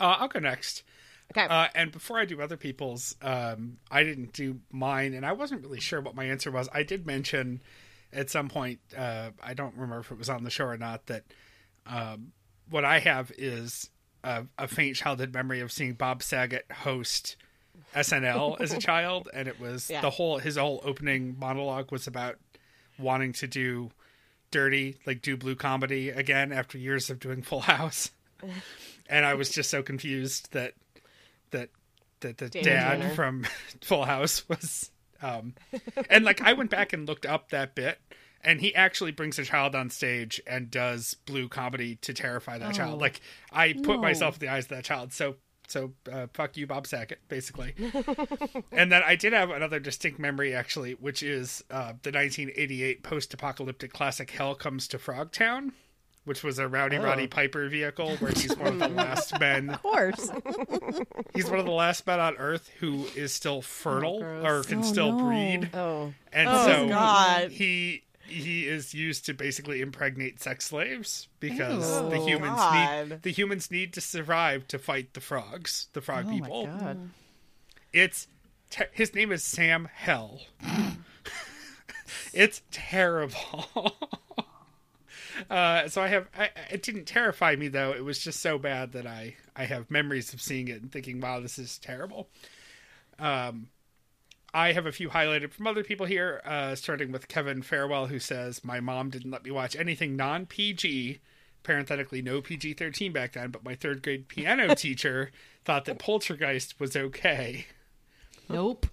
Uh, I'll go next. Okay. Uh, and before I do other people's, um, I didn't do mine, and I wasn't really sure what my answer was. I did mention at some point, uh, I don't remember if it was on the show or not, that um, what I have is a, a faint childhood memory of seeing Bob Saget host SNL as a child, and it was Yeah. the whole his whole opening monologue was about wanting to do dirty, like do blue comedy again after years of doing Full House. and I was just so confused that that that the dad Jenner. from Full House was um and like I went back and looked up that bit and he actually brings a child on stage and does blue comedy to terrify that child. Like I put No. myself in the eyes of that child. So so uh, fuck you Bob Saget basically. and then I did have another distinct memory actually which is uh, the 1988 post-apocalyptic classic Hell Comes to Frogtown. Which was a Rowdy Roddy Piper vehicle where he's one of the last men Of course. He's one of the last men on Earth who is still fertile gross. or can Oh, still no. breed, Oh. and Oh, so God. he he is used to basically impregnate sex slaves because Ew. the humans God. need the humans need to survive to fight the frogs, the frog Oh my people. god. It's te- his name is Sam Hell. it's terrible. Uh, so I have. I, it didn't terrify me though. It was just so bad that I I have memories of seeing it and thinking, "Wow, this is terrible." Um, I have a few highlighted from other people here, uh, starting with Kevin Farewell, who says, "My mom didn't let me watch anything non PG." Parenthetically, no PG thirteen back then, but my third grade piano teacher thought that Poltergeist was okay Nope.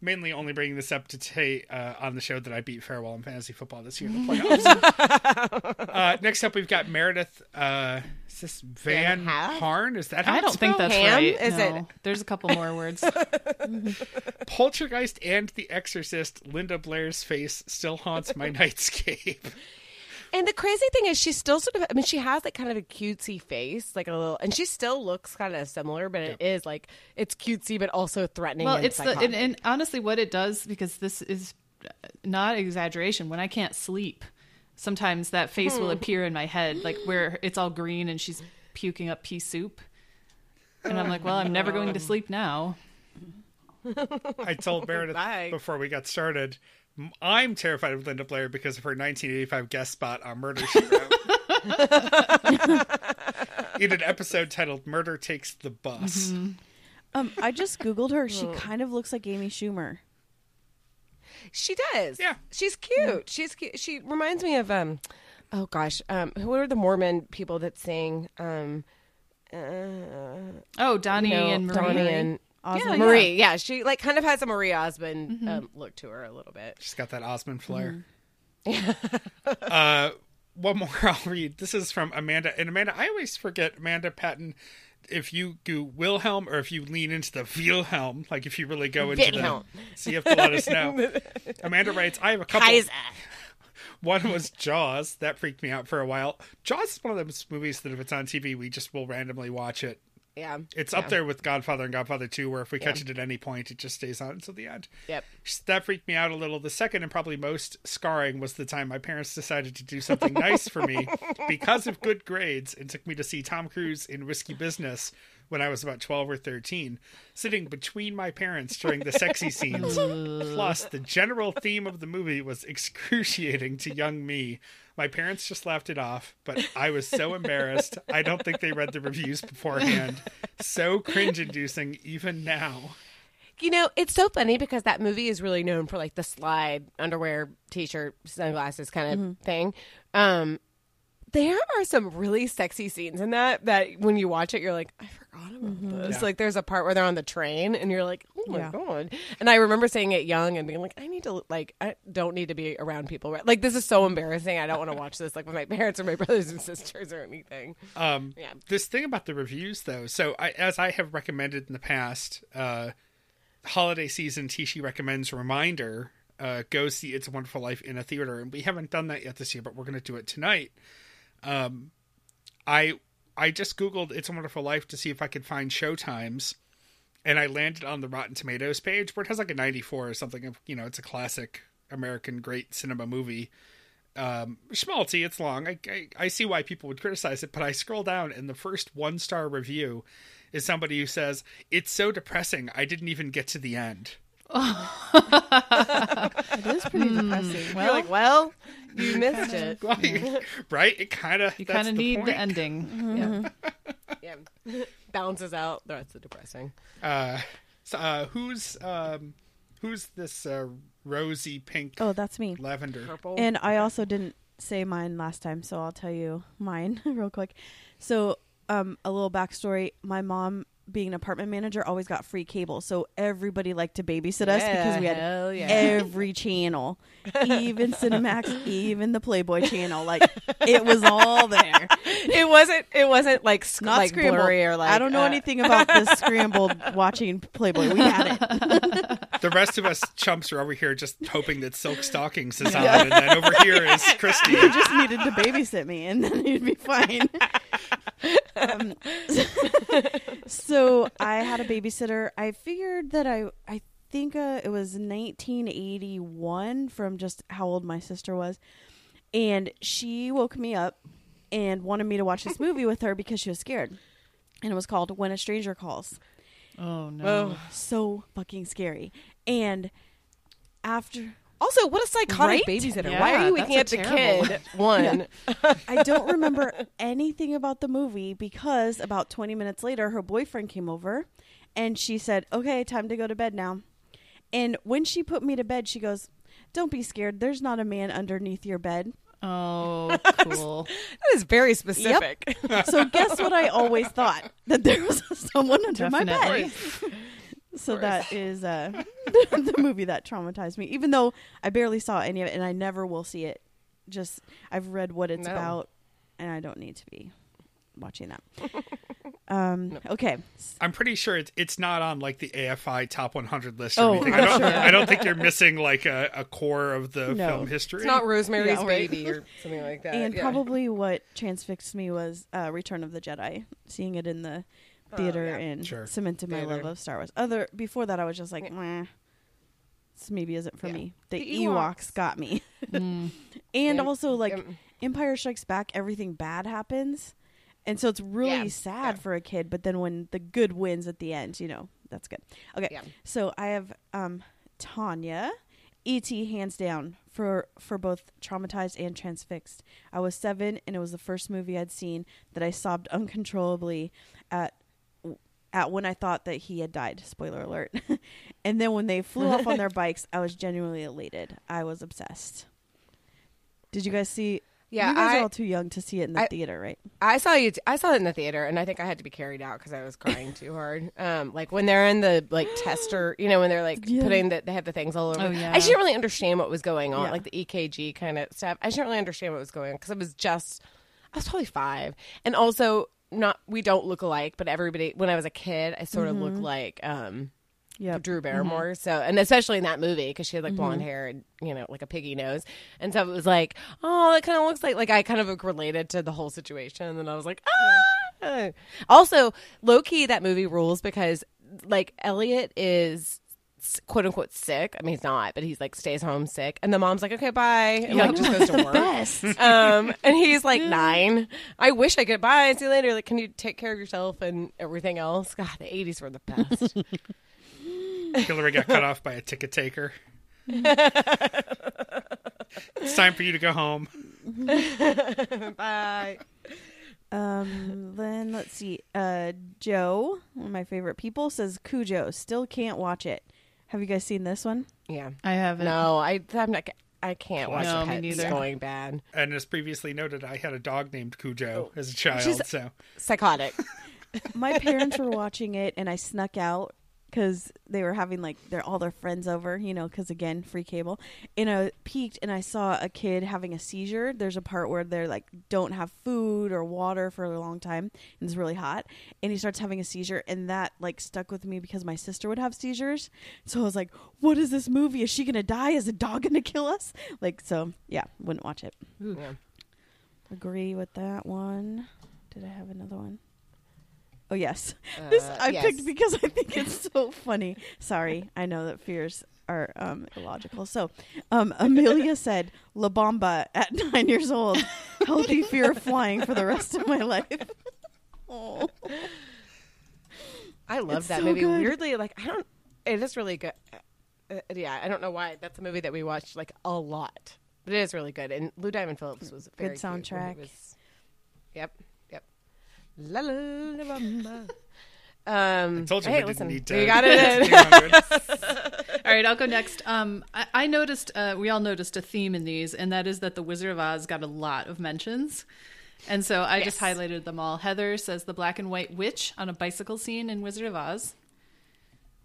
Mainly only bringing this up to say uh, on the show that I beat Farewell in fantasy football this year in the playoffs. uh, next up, we've got Meredith. Uh, is this Van Van Harn? Is that how I don't think spelled? that's Ham? right. Is no. it- There's a couple more words. Poltergeist and The Exorcist. Linda Blair's face still haunts my nightscape. And the crazy thing is, she's still sort of. I mean, she has like kind of a cutesy face, like a little, and she still looks kind of similar, but it is like it's cutesy, but also threatening. Well, and it's the and, and honestly, what it does because this is not exaggeration. When I can't sleep, sometimes that face will hmm. appear in my head, like where it's all green and she's puking up pea soup, and I'm like, well, I'm never going to sleep now. I told Meredith Bye. before we got started. M- I'm terrified of Linda Blair because of her 1985 guest spot on Murder She Wrote. in an episode titled "Murder Takes the Bus." Um, I just googled her. She kind of looks like Amy Schumer. She does. Yeah. she's cute. She's cute. She reminds me of um, oh gosh, um, who are the Mormon people that sing um, uh, Oh, Donnie you know, and Marie. Donnie and Osmond. Marie. Yeah. she like kind of has a Marie Osmond um, look to her a little bit. She's got that Osmond flair. uh, one more I'll read. This is from Amanda. And Amanda, I always forget Amanda Patton. If you do Wilhelm or if you lean into the Wilhelm, like if you really go into Wilhelm. the. So you have to let us know. Amanda writes, I have a couple. Kaiser. One was Jaws. That freaked me out for a while. Jaws is one of those movies that if it's on TV, we just will randomly watch it. Yeah, It's up there with Godfather and Godfather 2, where if we catch it at any point, it just stays on until the end. Yep. That freaked me out a little. The second and probably most scarring was the time my parents decided to do something nice for me because of good grades and took me to see Tom Cruise in Risky Business when I was about 12 or 13, sitting between my parents during the sexy scenes. Plus, the general theme of the movie was excruciating to young me. My parents just laughed it off, but I was so embarrassed. I don't think they read the reviews beforehand. So cringe inducing, even now. You know, it's so funny because that movie is really known for like the slide underwear, t-shirt, sunglasses kind of thing. Um, there are some really sexy scenes in that that when you watch it, you're like, I forgot about this. Yeah. Like, there's a part where they're on the train, and you're like, oh my Yeah. god. And I remember saying it young and being like, I need to like, I don't need to be around people. right- Like, this is so embarrassing. I don't want to watch this like with my parents or my brothers and sisters or anything. Um, Yeah. This thing about the reviews, though, so I, as I have recommended in the past, uh, holiday season, Tishi recommends Reminder. Uh, go see It's a Wonderful Life in a theater, and we haven't done that yet this year, but we're going to do it tonight. Um, I I just googled It's a Wonderful Life to see if I could find showtimes, and I landed on the Rotten Tomatoes page where it has like a 94 or something. Of you know, it's a classic American great cinema movie um, schmaltzy. It's long. I, I I see why people would criticize it, but I scroll down and the first one star review is somebody who says it's so depressing. I didn't even get to the end. It is pretty depressing. you're like, well, you missed it. Like, right? It kind of You kind of need point. the ending. Yeah. Yeah. Balances out the rest of the depressing. Uh, so, uh, who's um, who's this uh, rosy pink Oh, that's me. lavender? Purple. And I also didn't say mine last time, so I'll tell you mine real quick. So, um, a little backstory: my mom, being an apartment manager, always got free cable, so everybody liked to babysit us because we had hell yeah. every channel, even Cinemax, even the Playboy channel. Like it was all there. it wasn't. It wasn't like sc- Not like scrambled. blurry or like. I don't know uh, anything about this scrambled watching Playboy. We had it. The rest of us chumps are over here just hoping that Silk Stockings is on, and then over here is Christy. You just needed to babysit me, and then you'd be fine. Um, so I had a babysitter. I figured that I, I think uh, it was 1981 from just how old my sister was, and she woke me up and wanted me to watch this movie with her because she was scared, and it was called When a Stranger Calls Oh no. Oh. so fucking scary. And after Also, what a psychotic Right? babysitter. Yeah, Why are you waking up the kid? One. I don't remember anything about the movie because about 20 minutes later her boyfriend came over and she said, "Okay, time to go to bed now." And when she put me to bed, she goes, "Don't be scared. There's not a man underneath your bed." Oh, cool. That is very specific. So guess what I always thought that there was someone under my bed. So that is uh, the movie that traumatized me. Even though I barely saw any of it, and I never will see it. Just I've read what it's No. about, and I don't need to be watching that. Um, okay. I'm pretty sure it's, it's not on like the AFI top 100 list or Oh, anything. I don't, I don't think you're missing like a, a core of the No. film history. It's not Rosemary's Yeah, right. Baby or something like that. and yeah. probably what transfixed me was uh, Return of the Jedi. Seeing it in the theater Oh, yeah. and Sure. cemented my love of Star Wars. Other before that, I was just like, Yeah. meh. This maybe isn't for Yeah. me. The, The Ewoks. Ewoks. got me, Mm. and Yeah. also like Empire Strikes Back, everything bad happens, and so it's really Yeah. sad Yeah. for a kid. But then when the good wins at the end, you know that's good. Okay, Yeah. so I have um, Tanya, E.T. hands down for for both traumatized and transfixed. I was seven, and it was the first movie I'd seen that I sobbed uncontrollably at at when I thought that he had died. Spoiler alert. and then when they flew off on their bikes, I was genuinely elated. I was obsessed. Did you guys see? Yeah, you guys I- are all too young to see it in the I- theater, right? I saw you. I saw it in the theater, and I think I had to be carried out because I was crying too hard. Um, like when they're in the like tester, you know, when they're like Yeah. putting the, they have the things all over. Oh, yeah. I didn't really understand what was going on, Yeah. like the EKG kind of stuff. I didn't really understand what was going on because it was just, I was probably five, and also not we don't look alike, but everybody when I was a kid, I sort of looked like um Yeah. Drew Barrymore. So, and especially in that movie because she had like blonde hair and you know like a piggy nose, and so it was like, oh, that kind of looks like like I kind of related to the whole situation, and then I was like, ah. Also, low key, that movie rules because like Elliot is quote unquote sick. I mean, he's not, but he's like stays home sick, and the mom's like, okay, bye, and like just goes to work. Best. Um, and he's like nine. I wish I could bye. See you later. Like, can you take care of yourself and everything else? God, the eighties were the best. Hillary got cut off by a ticket taker. it's time for you to go home. bye. Um, then let's see. Uh, Joe, one of my favorite people, says Cujo still can't watch it. Have you guys seen this one? Yeah. I haven't. No, I I'm not. I can't watch No, it. me It's neither. going bad. And as previously noted, I had a dog named Cujo Oh. as a child. She's- So Psychotic. My parents were watching it, and I snuck out because they were having like their all their friends over, you know, because again, free cable. And I peeked, and I saw a kid having a seizure. There's a part where they're like don't have food or water for a long time, and it's really hot, and he starts having a seizure, and that like stuck with me because my sister would have seizures. So I was like, "What is this movie? Is she gonna die? Is a dog gonna kill us?" Like, so yeah, wouldn't watch it. Yeah. Agree with that one. Did I have another one? Oh yes, this Uh, I yes. picked because I think it's so funny. Sorry, I know that fears are um, illogical. So, um, Amelia said La Bamba at nine years old, healthy fear of flying for the rest of my life. oh, I love It's that so movie. good. Weirdly, like I don't. It is really good. Uh, yeah, I don't know why. That's a movie that we watched like a lot, but it is really good. And Lou Diamond Phillips was very he soundtrack. was- yep. La la la bamba. Um, I told you hey, we listen, didn't need to. we got it in. 200. All right, I'll go next. Um, I, I noticed, uh, we all noticed a theme in these, and that is that the Wizard of Oz got a lot of mentions. And so I just highlighted them all. Heather says the black and white witch on a bicycle scene in Wizard of Oz.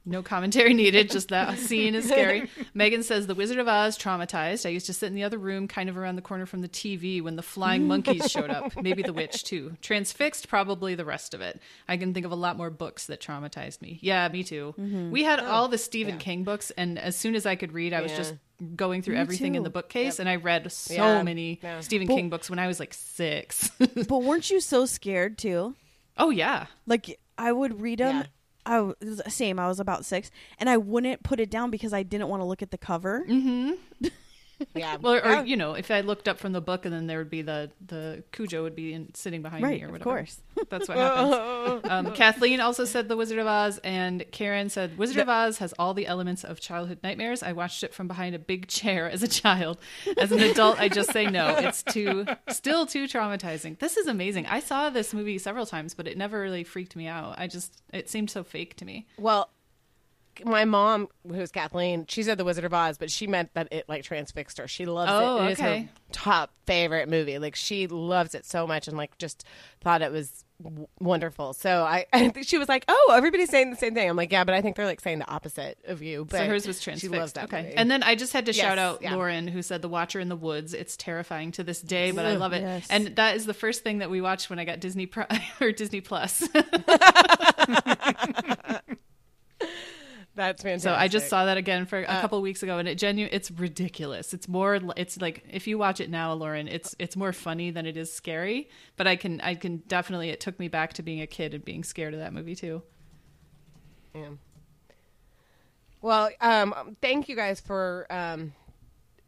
No commentary needed, just that scene is scary. Megan says the Wizard of Oz traumatized. I used to sit in the other room, kind of around the corner from the TV, when the flying monkeys showed up. Maybe the witch too. Transfixed, probably the rest of it. I can think of a lot more books that traumatized me. Yeah, me too. Mm-hmm. We had oh, all the Stephen King books, and as soon as I could read, I was Yeah. just going through Me everything in the bookcase, and I read so Yeah. many Yeah. Stephen But- King books when I was like six. but weren't you so scared too? oh yeah, Like I would read them. I was the same. I was about six, and I wouldn't put it down because I didn't want to look at the cover. Mm-hmm. Yeah. well, or you know, if I looked up from the book, and then there would be the the Cujo would be in, sitting behind Right, me or whatever. of course. That's what happens. um, Kathleen also said The Wizard of Oz, and Karen said Wizard of Oz has all the elements of childhood nightmares. I watched it from behind a big chair as a child. As an adult, I just say no. It's too, still too traumatizing. This is amazing. I saw this movie several times, but it never really freaked me out. I just, it seemed so fake to me. Well, my mom, who's Kathleen, she said The Wizard of Oz, but she meant that it like transfixed her. She loves Oh, it. It is okay. her top favorite movie. Like she loves it so much, and like just thought it was w- wonderful. So I, I think she was like, "Oh, everybody's saying the same thing." I'm like, "Yeah, but I think they're like saying the opposite of you." But so hers was She transfixed. loves that okay. movie. And then I just had to shout out yeah. Lauren, who said The Watcher in the Woods. It's terrifying to this day, but I love it. yes. And that is the first thing that we watched when I got Disney Pri- or Disney Plus. that's fantastic. So I just saw that again for a couple weeks ago, and it genu It's ridiculous. It's more. It's like if you watch it now, Lauren, it's it's more funny than it is scary. But I can I can definitely. It took me back to being a kid and being scared of that movie too. Yeah. Well, um, thank you guys for um,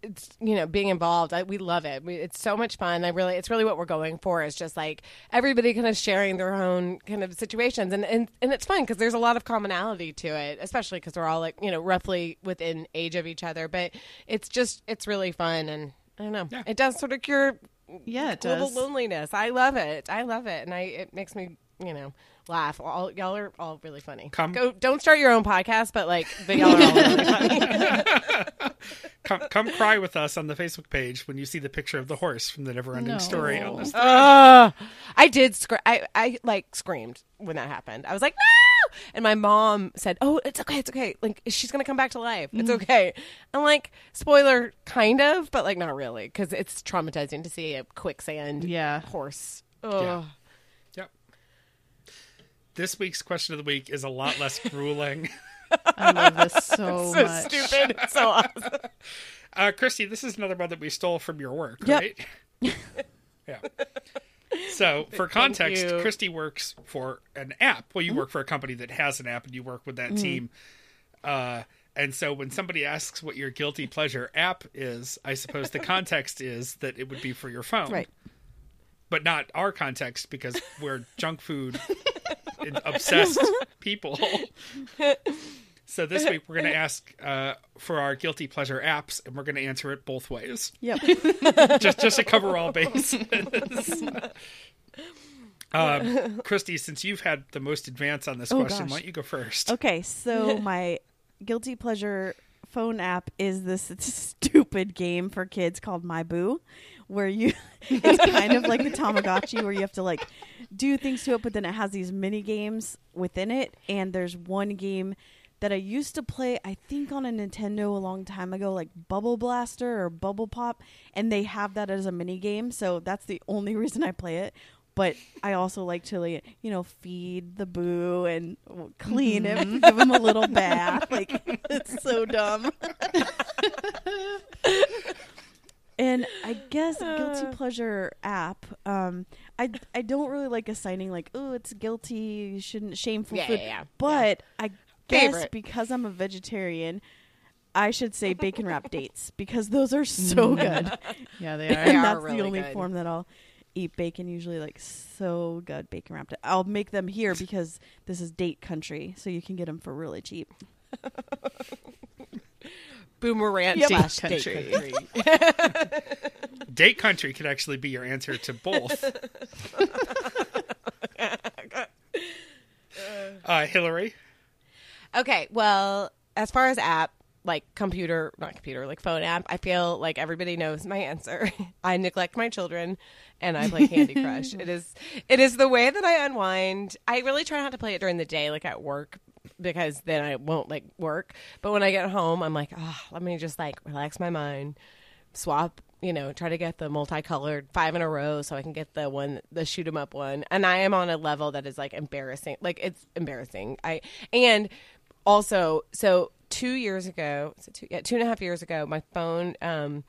it's you know being involved. I, we love it. We, it's so much fun. I really, it's really what we're going for. Is just like everybody kind of sharing their own kind of situations, and and, and it's fun because there's a lot of commonality to it, especially because we're all like you know roughly within age of each other. But it's just it's really fun, and I don't know, Yeah. it does sort of cure Yeah, it global does. loneliness. I love it. I love it, and I it makes me you know laugh. All y'all are all really funny. Come- Go, don't start your own podcast, but like, but y'all are all really funny. Come, come cry with us on the Facebook page when you see the picture of the horse from the Neverending No. Story on this. Uh, I did. Scr- I I like screamed when that happened. I was like, no! And my mom said, "Oh, it's okay. It's okay. Like she's gonna come back to life. It's Mm. okay." I'm like, spoiler, kind of, but like not really, because it's traumatizing to see a quicksand Yeah. horse. Ugh. Yep. This week's question of the week is a lot less grueling. I love this so, So much. stupid. It's so awesome. Uh, Christy, this is another one that we stole from your work, Yep. right? yeah. So, for context, you. Christy works for an app. Well, you work for a company that has an app, and you work with that team. Uh, and so, when somebody asks what your guilty pleasure app is, I suppose the context is that it would be for your phone, Right. But not our context because we're junk food obsessed people. So this week we're going to ask uh, for our guilty pleasure apps, and we're going to answer it both ways, Yep. just just to cover all bases. um, Christy, since you've had the most advance on this Oh, question, gosh. why don't you go first? Okay, so my guilty pleasure phone app is this stupid game for kids called My Boo, where you it's kind of like the Tamagotchi where you have to like do things to it, but then it has these mini games within it, and there's one game that I used to play, I think on a Nintendo a long time ago, like Bubble Blaster or Bubble Pop, and they have that as a mini game, so that's the only reason I play it. But I also like to, like, you know, feed the boo and clean him, give him a little bath. Like, it's so dumb. and I guess guilty pleasure app. Um, I I don't really like assigning like, oh, it's guilty. You shouldn't shameful Yeah, food. yeah, yeah. But I guess Favorite. because I'm a vegetarian, I should say bacon wrap dates because those are so good. Yeah, they They are. and are that's really the only good. form that I'll eat bacon. Usually, like so good bacon wrapped. I'll make them here because this is date country, so you can get them for really cheap. Boomerang Yep. slash Date date country. country. Date country could actually be your answer to both. uh, Hillary, Okay, well, as far as app, like computer, not computer, like phone app, I feel like everybody knows my answer. I neglect my children and I play Candy Crush. It is it is the way that I unwind. I really try not to play it during the day like at work because then I won't like work. But when I get home, I'm like, "Oh, let me just like relax my mind." Swap, you know, try to get the multicolored five in a row so I can get the one the shoot 'em up one. And I am on a level that is like embarrassing. Like it's embarrassing. I and also so two years ago it two, yeah, two and a half years ago my phone um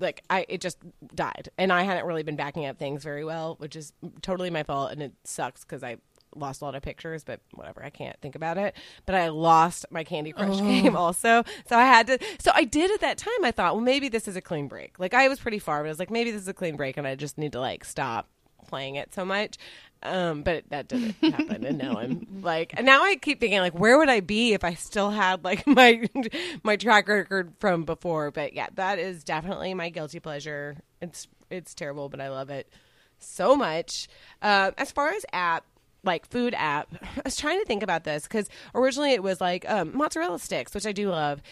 like i it just died and i hadn't really been backing up things very well which is totally my fault and it sucks because i lost a lot of pictures but whatever i can't think about it. But i lost my candy crush game also. So i had to so i did at that time i thought well maybe this is a clean break. Like i was pretty far but i was like maybe this is a clean break and i just need to like stop playing it so much. Um but that didn't happen and now i'm like and now i keep thinking like where would i be if i still had like my my track record from before? But yeah that is definitely my guilty pleasure. It's it's terrible but i love it so much. Um as far as app like food app. I was trying to think about this because originally it was like um, mozzarella sticks, which I do love.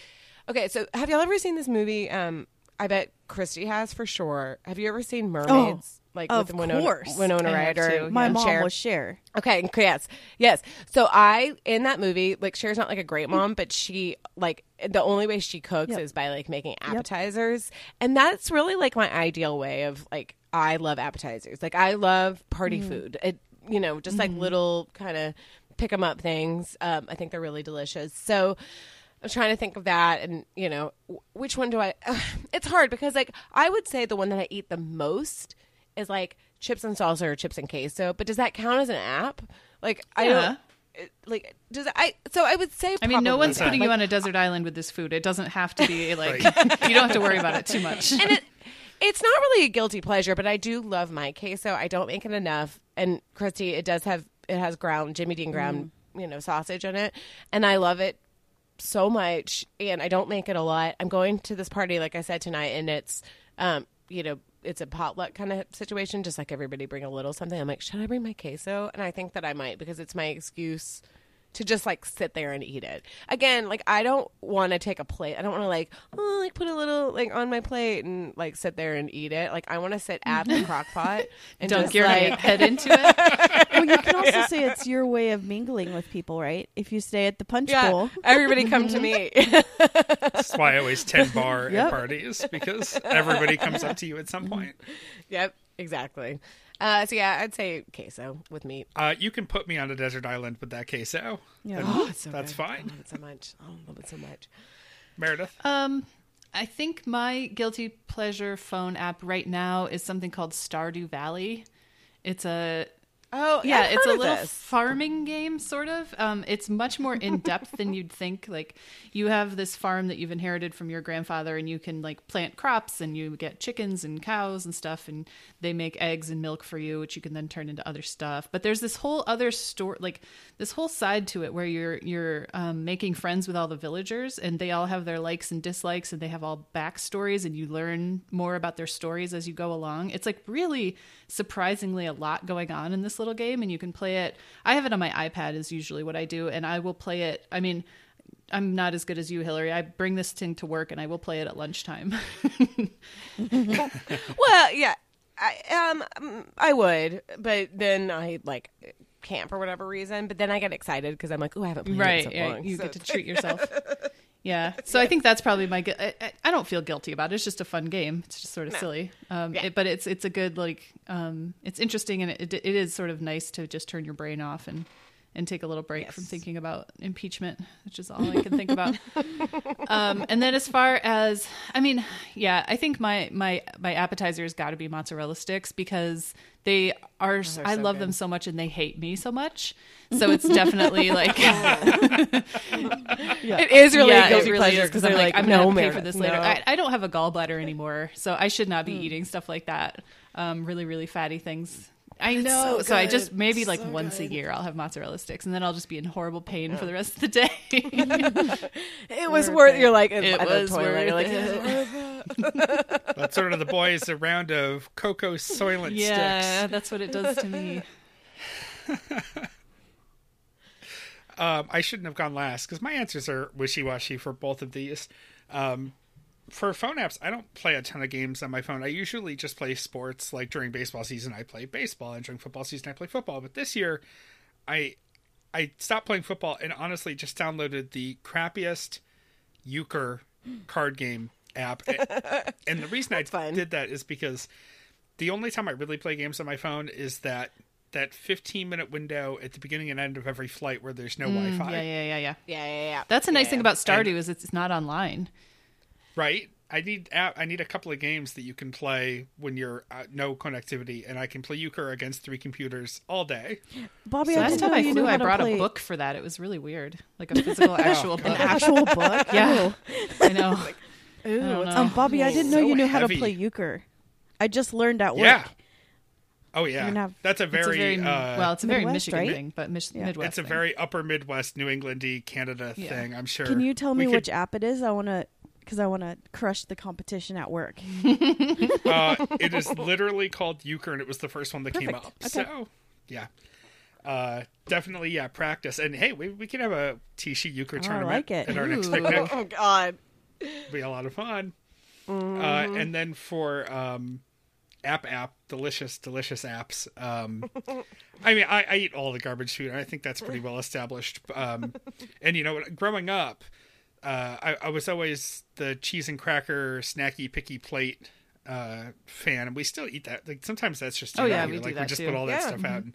Okay, so have y'all ever seen this movie? Um, I bet Christy has for sure. Have you ever seen Mermaids? like of with Winona, course. Winona Ryder, My mom Cher? was Cher. Okay, yes, yes. So I in that movie, like Cher's not like a great mom, but she like the only way she cooks Yep. is by like making appetizers, and that's really like my ideal way of like I love appetizers. Like I love party food. It you know just like little kind of pick them up things. Um, I think they're really delicious. So. I'm trying to think of that, and you know, which one do I? It's hard because, like, I would say the one that I eat the most is like chips and salsa or chips and queso. But does that count as an app? Like, I don't. Like, does I? So I would say. I mean, no one's that. putting you on a desert island with this food. It doesn't have to be like Right. you don't have to worry about it too much. and it it's not really a guilty pleasure, but I do love my queso. I don't make it enough. And Christy, it does have it has ground Jimmy Dean ground, you know, sausage in it, and I love it so much. And I don't make it a lot. I'm going to this party, like I said tonight, and it's um, you know, it's a potluck kind of situation, just like everybody bring a little something. I'm like, should I bring my queso? And I think that I might because it's my excuse to just like sit there and eat it. Again, like I don't want to take a plate. I don't want to like oh, like put a little like on my plate and like sit there and eat it. Like I want to sit at the crock pot and Dunk just your like head into it. Well, you can also say it's your way of mingling with people, right? If you stay at the punch yeah, bowl. everybody come to mm-hmm. me. That's why I always 10 bar Yep. at parties because everybody comes up to you at some point. yep, exactly. Uh, so yeah, I'd say queso with meat. Uh, you can put me on a desert island with that queso. Yeah. Oh, it's so that's good. I fine. love it so much. Oh, I love it so much. Meredith. Um, I think my guilty pleasure phone app right now is something called Stardew Valley. It's a Oh yeah, I've it's a little this. farming game, sort of. Um, it's much more in depth than you'd think. Like you have this farm that you've inherited from your grandfather, and you can like plant crops, and you get chickens and cows and stuff, and they make eggs and milk for you, which you can then turn into other stuff. But there's this whole other store, like this whole side to it, where you're you're um, making friends with all the villagers, and they all have their likes and dislikes, and they have all backstories, and you learn more about their stories as you go along. It's like really surprisingly a lot going on in this little game and you can play it i have it on my ipad is usually what i do and i will play it i mean i'm not as good as you hillary i bring this thing to work and i will play it at lunchtime Well, yeah, I um I would, but then I like camp for whatever reason. But then I get excited because I'm like, oh, I haven't played right it so yeah, long. you So get to treat yourself yeah. So i think that's probably my I, I- don't feel guilty about it. It's just a fun game. It's just sort of silly. Um Yeah. it- but it's it's a good like um it's interesting and it, it is sort of nice to just turn your brain off and and take a little break from thinking about impeachment which is all i can think about. Um and then as far as i mean yeah i think my my my appetizer has got to be mozzarella sticks because they are Oh, they're i love good. them so much and they hate me so much so it's definitely like It is really yeah, a guilty really pleasure because I'm like, like, I'm no, gonna pay for this later. no. I, I don't have a gallbladder anymore, so I should not be eating stuff like that. Um, really, really fatty things. I know. so So, I just maybe like So once a year I'll have mozzarella sticks, and then I'll just be in horrible pain for the rest of the day. it was Worth worth. it. You're like It at the was toilet. worth You're like, it. That's sort of the boys a round of cocoa soylent yeah, sticks. Yeah, that's what it does to me. Um, I shouldn't have gone last because my answers are wishy washy for both of these. Um, for phone apps, I don't play a ton of games on my phone. I usually just play sports. Like during baseball season, I play baseball, and during football season, I play football. But this year, I I stopped playing football and honestly just downloaded the crappiest euchre card game app. and the reason I fun. did that is because the only time I really play games on my phone is that that 15 minute window at the beginning and end of every flight where there's no mm, Wi-Fi. Yeah, yeah, yeah, yeah. yeah, yeah, yeah. That's a nice Yeah. thing about Stardew is it's not online. Right? I need I need a couple of games that you can play when you're uh, no connectivity, and I can play euchre against three computers all day. Bobby, So I last time I you flew, knew I brought play a book for that. It was really weird, like a physical, actual book. An actual book. Yeah. I know. Ooh, don't know. Um, Bobby, I didn't know So you knew how to play euchre. I just learned at work. Yeah. Oh yeah, gonna have- that's a It's very, a very uh, well, it's a very Midwest, Michigan right? thing, but Mich- Yeah. Midwest. it's a thing. very upper Midwest, New Englandy, Canada Yeah. thing. I'm sure. Can you tell We me could- which app it is? I want to, because I want to crush the competition at work. uh, it is literally called euchre, and it was the first one that came up. Okay. So, yeah. uh, definitely, yeah, practice. And hey, we, we can have a Tishi euchre I tournament like it. at our next picnic. Oh God. be a lot of fun. Mm-hmm. Uh, and then for um, app app, delicious, delicious apps. Um, I mean, I, I eat all the garbage food. and I think that's pretty well established. Um, and you know, growing up, uh, I, I was always the cheese and cracker snacky picky plate uh, fan, and we still eat that. Like sometimes that's just Oh, yeah, we do like we just too. put all that Yeah. stuff out. And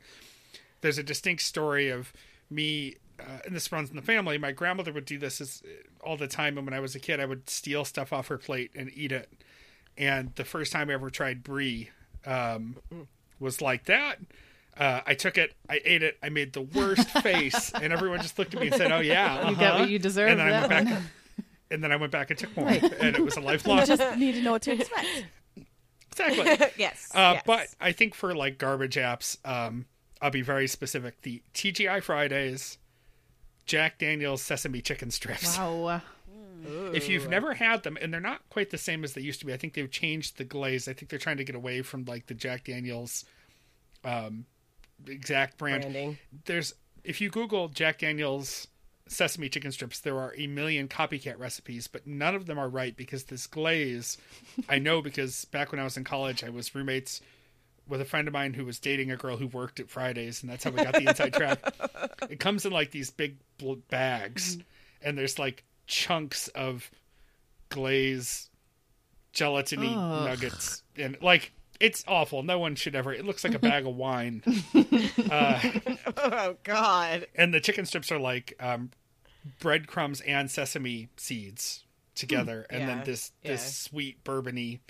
there's a distinct story of me. Uh, and this runs in the family. My grandmother would do this as, all the time, and when I was a kid, I would steal stuff off her plate and eat it. And the first time I ever tried brie um, was like that. Uh, I took it, I ate it, I made the worst face, and everyone just looked at me and said, "Oh yeah, You got uh-huh." what you deserve. And then I that went back, one. and then I went back and took more, and it was a lifelong. just need to know what to expect. exactly. yes. Uh, yes. But I think for like garbage apps, um, I'll be very specific. The TGI Fridays, Jack Daniel's sesame chicken strips. Wow. If you've never had them, and they're not quite the same as they used to be, I think they've changed the glaze. I think they're trying to get away from like the Jack Daniel's um, exact brand. branding. There's if you Google Jack Daniel's sesame chicken strips, there are a million copycat recipes, but none of them are right because this glaze, I know because back when I was in college, I was roommates with a friend of mine who was dating a girl who worked at Fridays, and that's how we got the inside track. It comes in like these big bags, mm-hmm. and there's like chunks of glaze, gelatiny Ugh. nuggets, and like it's awful. No one should ever. It looks like a bag of wine. Uh, Oh God. and the chicken strips are like um, breadcrumbs and sesame seeds together, and then Yeah, this this yeah. sweet bourbony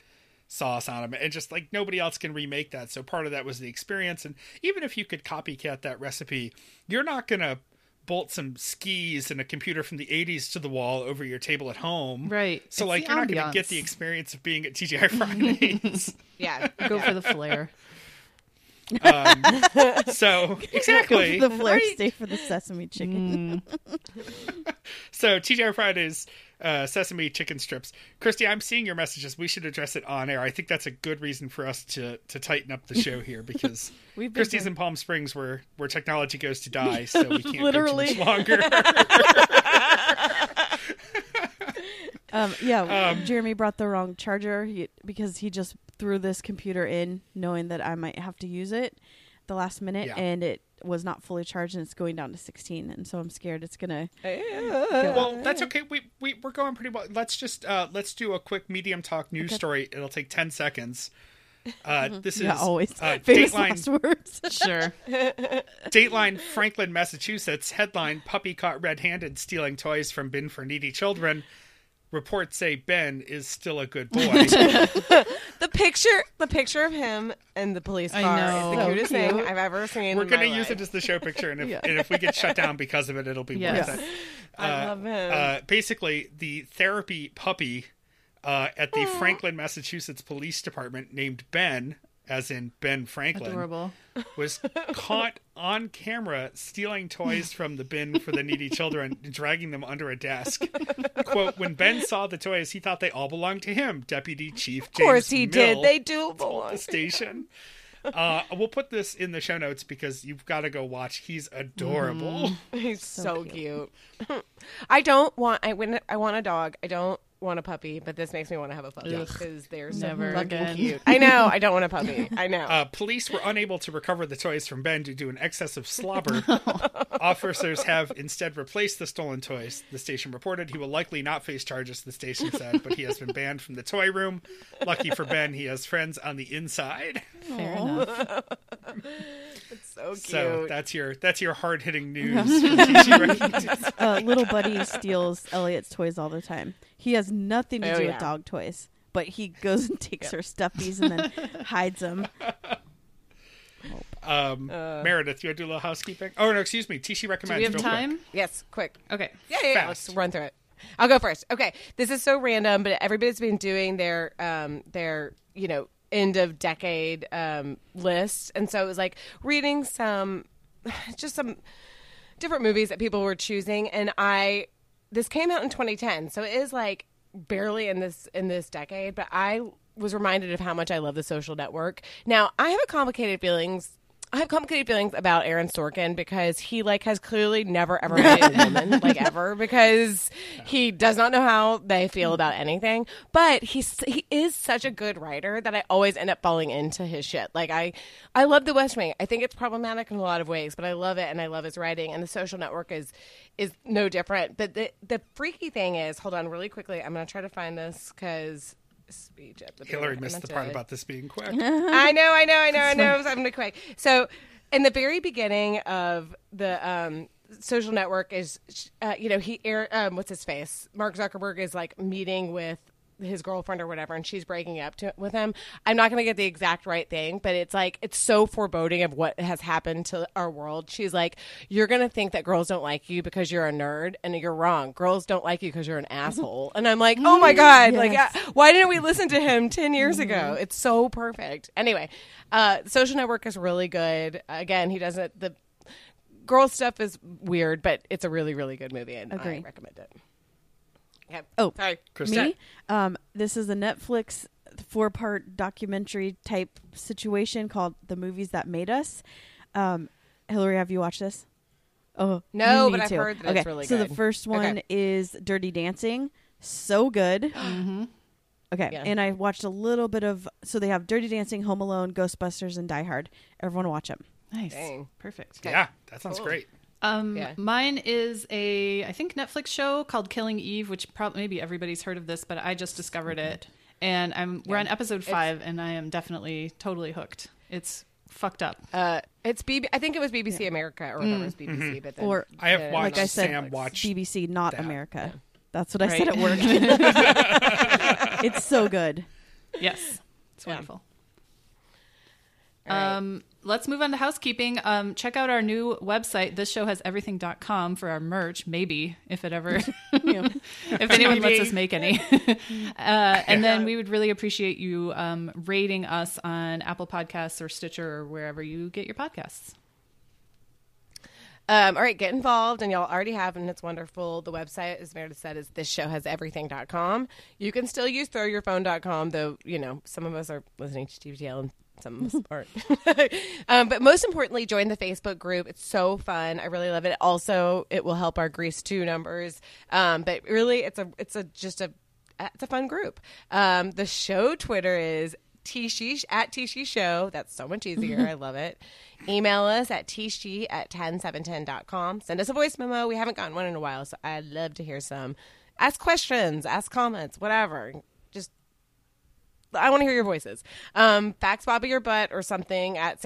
sauce on them, and just like nobody else can remake that. So part of that was the experience, and even if you could copycat that recipe, you're not gonna bolt some skis and a computer from the 80s to the wall over your table at home Right. so It's like you're not going to get the experience of being at tgi fridays Yeah. Go for the flair. um, so exactly the flair stay for the sesame chicken. So TGI Fridays, uh, sesame chicken strips. Christy, I'm seeing your messages. We should address it on air. I think that's a good reason for us to to tighten up the show here because We've Christy's in Palm Springs where where technology goes to die, so we can't Literally. go longer. Um, yeah, Um, Jeremy brought the wrong charger he, because he just threw this computer in, knowing that I might have to use it the last minute, Yeah. and it was not fully charged, and it's going down to 16, and so I'm scared it's gonna. well, that's okay. We we we're going pretty well. Let's just uh, let's do a quick medium talk news Okay. story. It'll take ten seconds. Uh, this Yeah, is always uh, famous Dateline last words. Sure. Dateline Franklin, Massachusetts headline Puppy caught red handed stealing toys from bin for needy children. Reports say Ben is still a good boy. The picture, the picture of him and the police I car is the So cutest cute. thing I've ever seen. We're going to use it as the show picture, and if, Yeah. and if we get shut down because of it, it'll be Yes. worth it. I Uh, love him. Uh, basically, the therapy puppy uh, at the Franklin, Massachusetts Police Department, named Ben, as in Ben Franklin, Adorable. was caught on camera stealing toys from the bin for the needy children and dragging them under a desk. Quote, when Ben saw the toys, he thought they all belonged to him, Deputy Chief James of course he did. They do belong. the station. Uh, we'll put this in the show notes because you've got to go watch. He's adorable. He's so, So cute. I don't want. I when I want a dog. I don't want a puppy, but this makes me want to have a puppy because they're so Never fucking again. cute. I know. I don't want a puppy. I know. Uh, police were unable to recover the toys from Ben due to an excess of slobber. Officers have instead replaced the stolen toys. The station reported he will likely not face charges, the station said, but he has been banned from the toy room. Lucky for Ben, he has friends on the inside. Fair enough. so cute. So that's your that's your hard hitting news. from TG Recognition. uh, little buddy steals Elliot's toys all the time. He has nothing to Oh, do yeah. with dog toys, but he goes and takes her stuffies and then hides them. Um, Uh. Meredith, you want to do a little housekeeping? Oh no, excuse me. Tishi Do recommends. we have real quick. time? yes, quick. Okay. Yeah, yeah, yeah. Let's run through it. I'll go first. Okay, this is so random, but everybody's been doing their um their you know end of decade um list, and so it was like reading some just some different movies that people were choosing, and I this came out in 2010, so it is like barely in this in this decade, but I was reminded of how much I love The Social Network. Now I have a complicated feelings I have complicated feelings about Aaron Sorkin because he like has clearly never ever met a woman like ever because he does not know how they feel about anything. But he's he is such a good writer that I always end up falling into his shit. Like I I love The West Wing. I think it's problematic in a lot of ways, but I love it and I love his writing. And The Social Network is is no different. But the the freaky thing is, hold on, really quickly. I'm gonna try to find this because speech at the Hillary beginning. Missed the part to- about this being quick. I know, I know, I know, I know. I'm gonna quick. So, in the very beginning of the um, social network, is uh, you know he air um, what's his face? Mark Zuckerberg is like meeting with his girlfriend or whatever, and she's breaking up to, with him. I'm not gonna get the exact right thing, but it's like it's so foreboding of what has happened to our world. She's like, you're gonna think that girls don't like you because you're a nerd, and you're wrong. Girls don't like you because you're an asshole. And I'm like, oh my god, like Yes. uh, why didn't we listen to him 10 years ago it's so perfect anyway uh social network is really good again he doesn't the girl stuff is weird but it's a really really good movie and Agree. i recommend it okay. Oh. sorry Krista? Me? Um, this is a Netflix four part documentary type situation called The Movies That Made Us. Um, Hillary, have you watched this? Oh, No, but I've to. heard that okay. it's really so good. So the first one Okay. is Dirty Dancing. So good. Mm-hmm. Okay. Yeah. And I watched a little bit of. So they have Dirty Dancing, Home Alone, Ghostbusters, and Die Hard. Everyone watch them. Nice. Dang. Perfect. Yeah, that sounds Cool. great. Um, Yeah. mine is a I think Netflix show called Killing Eve, which probably maybe everybody's heard of this, but I just discovered it, and I'm we're on episode five, and I am definitely totally hooked. It's fucked up. uh it's bb i think it was bbc america or whatever it was Mm-hmm. bbc but then Or- I have watched Like I said, Sam watch. BBC, not that. America. That's what I said Right. at work. it's so good. Yes, it's Yeah. wonderful. All right. Um, let's move on to housekeeping. Um, check out our new website. This show has everything.com for our merch, maybe if it ever, if anyone lets us make any. uh, and then we would really appreciate you um, rating us on Apple Podcasts or Stitcher or wherever you get your podcasts. Um, all right, get involved, and y'all already have, and it's wonderful. The website, as Meredith said, is this show has everything.com. You can still use throwyourphone.com, though, you know, some of us are listening to TVTL and some of um, but most importantly, join the Facebook group. It's so fun. I really love it. Also, it will help our Grease 2 numbers. Um, but really, it's a, it's a, just a, it's a fun group. Um, the show Twitter is Tishish at Tishi Show. That's so much easier. I love it. Email us at tishi at 10710.com. Send us a voice memo. We haven't gotten one in a while, so I'd love to hear some. Ask questions, ask comments, whatever. I want to hear your voices. Um, fax Bobby your butt or something at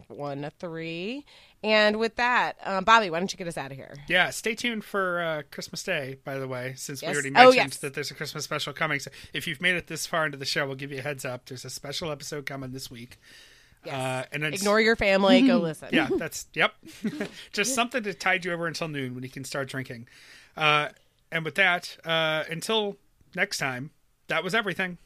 617-354-8513. And with that, um, Bobby, why don't you get us out of here? Yeah, stay tuned for uh, Christmas Day, by the way, since Yes. we already Oh, mentioned yes. that there's a Christmas special coming. So if you've made it this far into the show, we'll give you a heads up. There's a special episode coming this week. Uh, and then Ignore your family, go listen. yeah, that's yep. Just something to tide you over until noon when you can start drinking. Uh, and with that, uh, until next time, that was everything.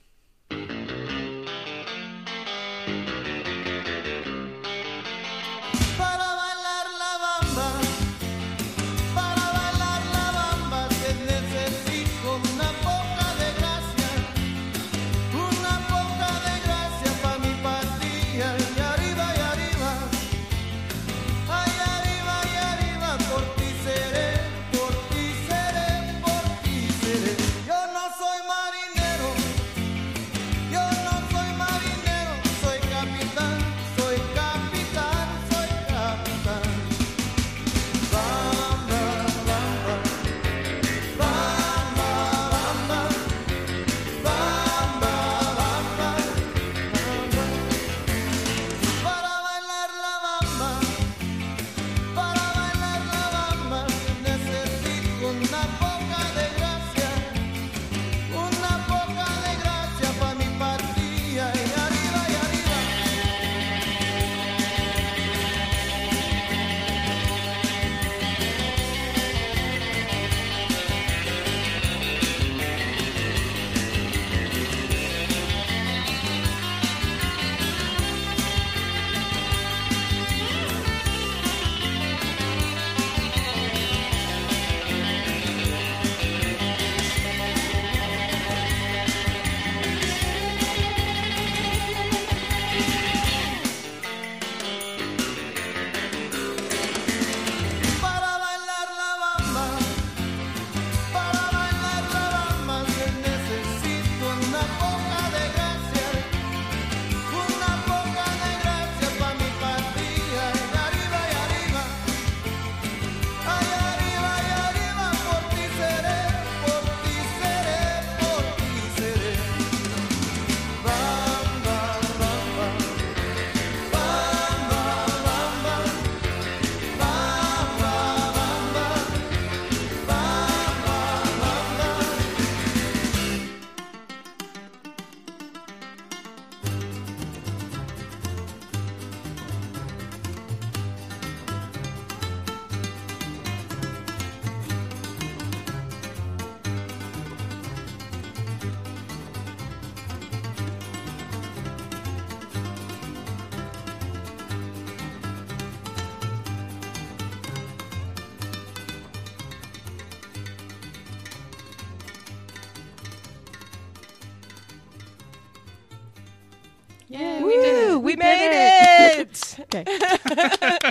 Okay.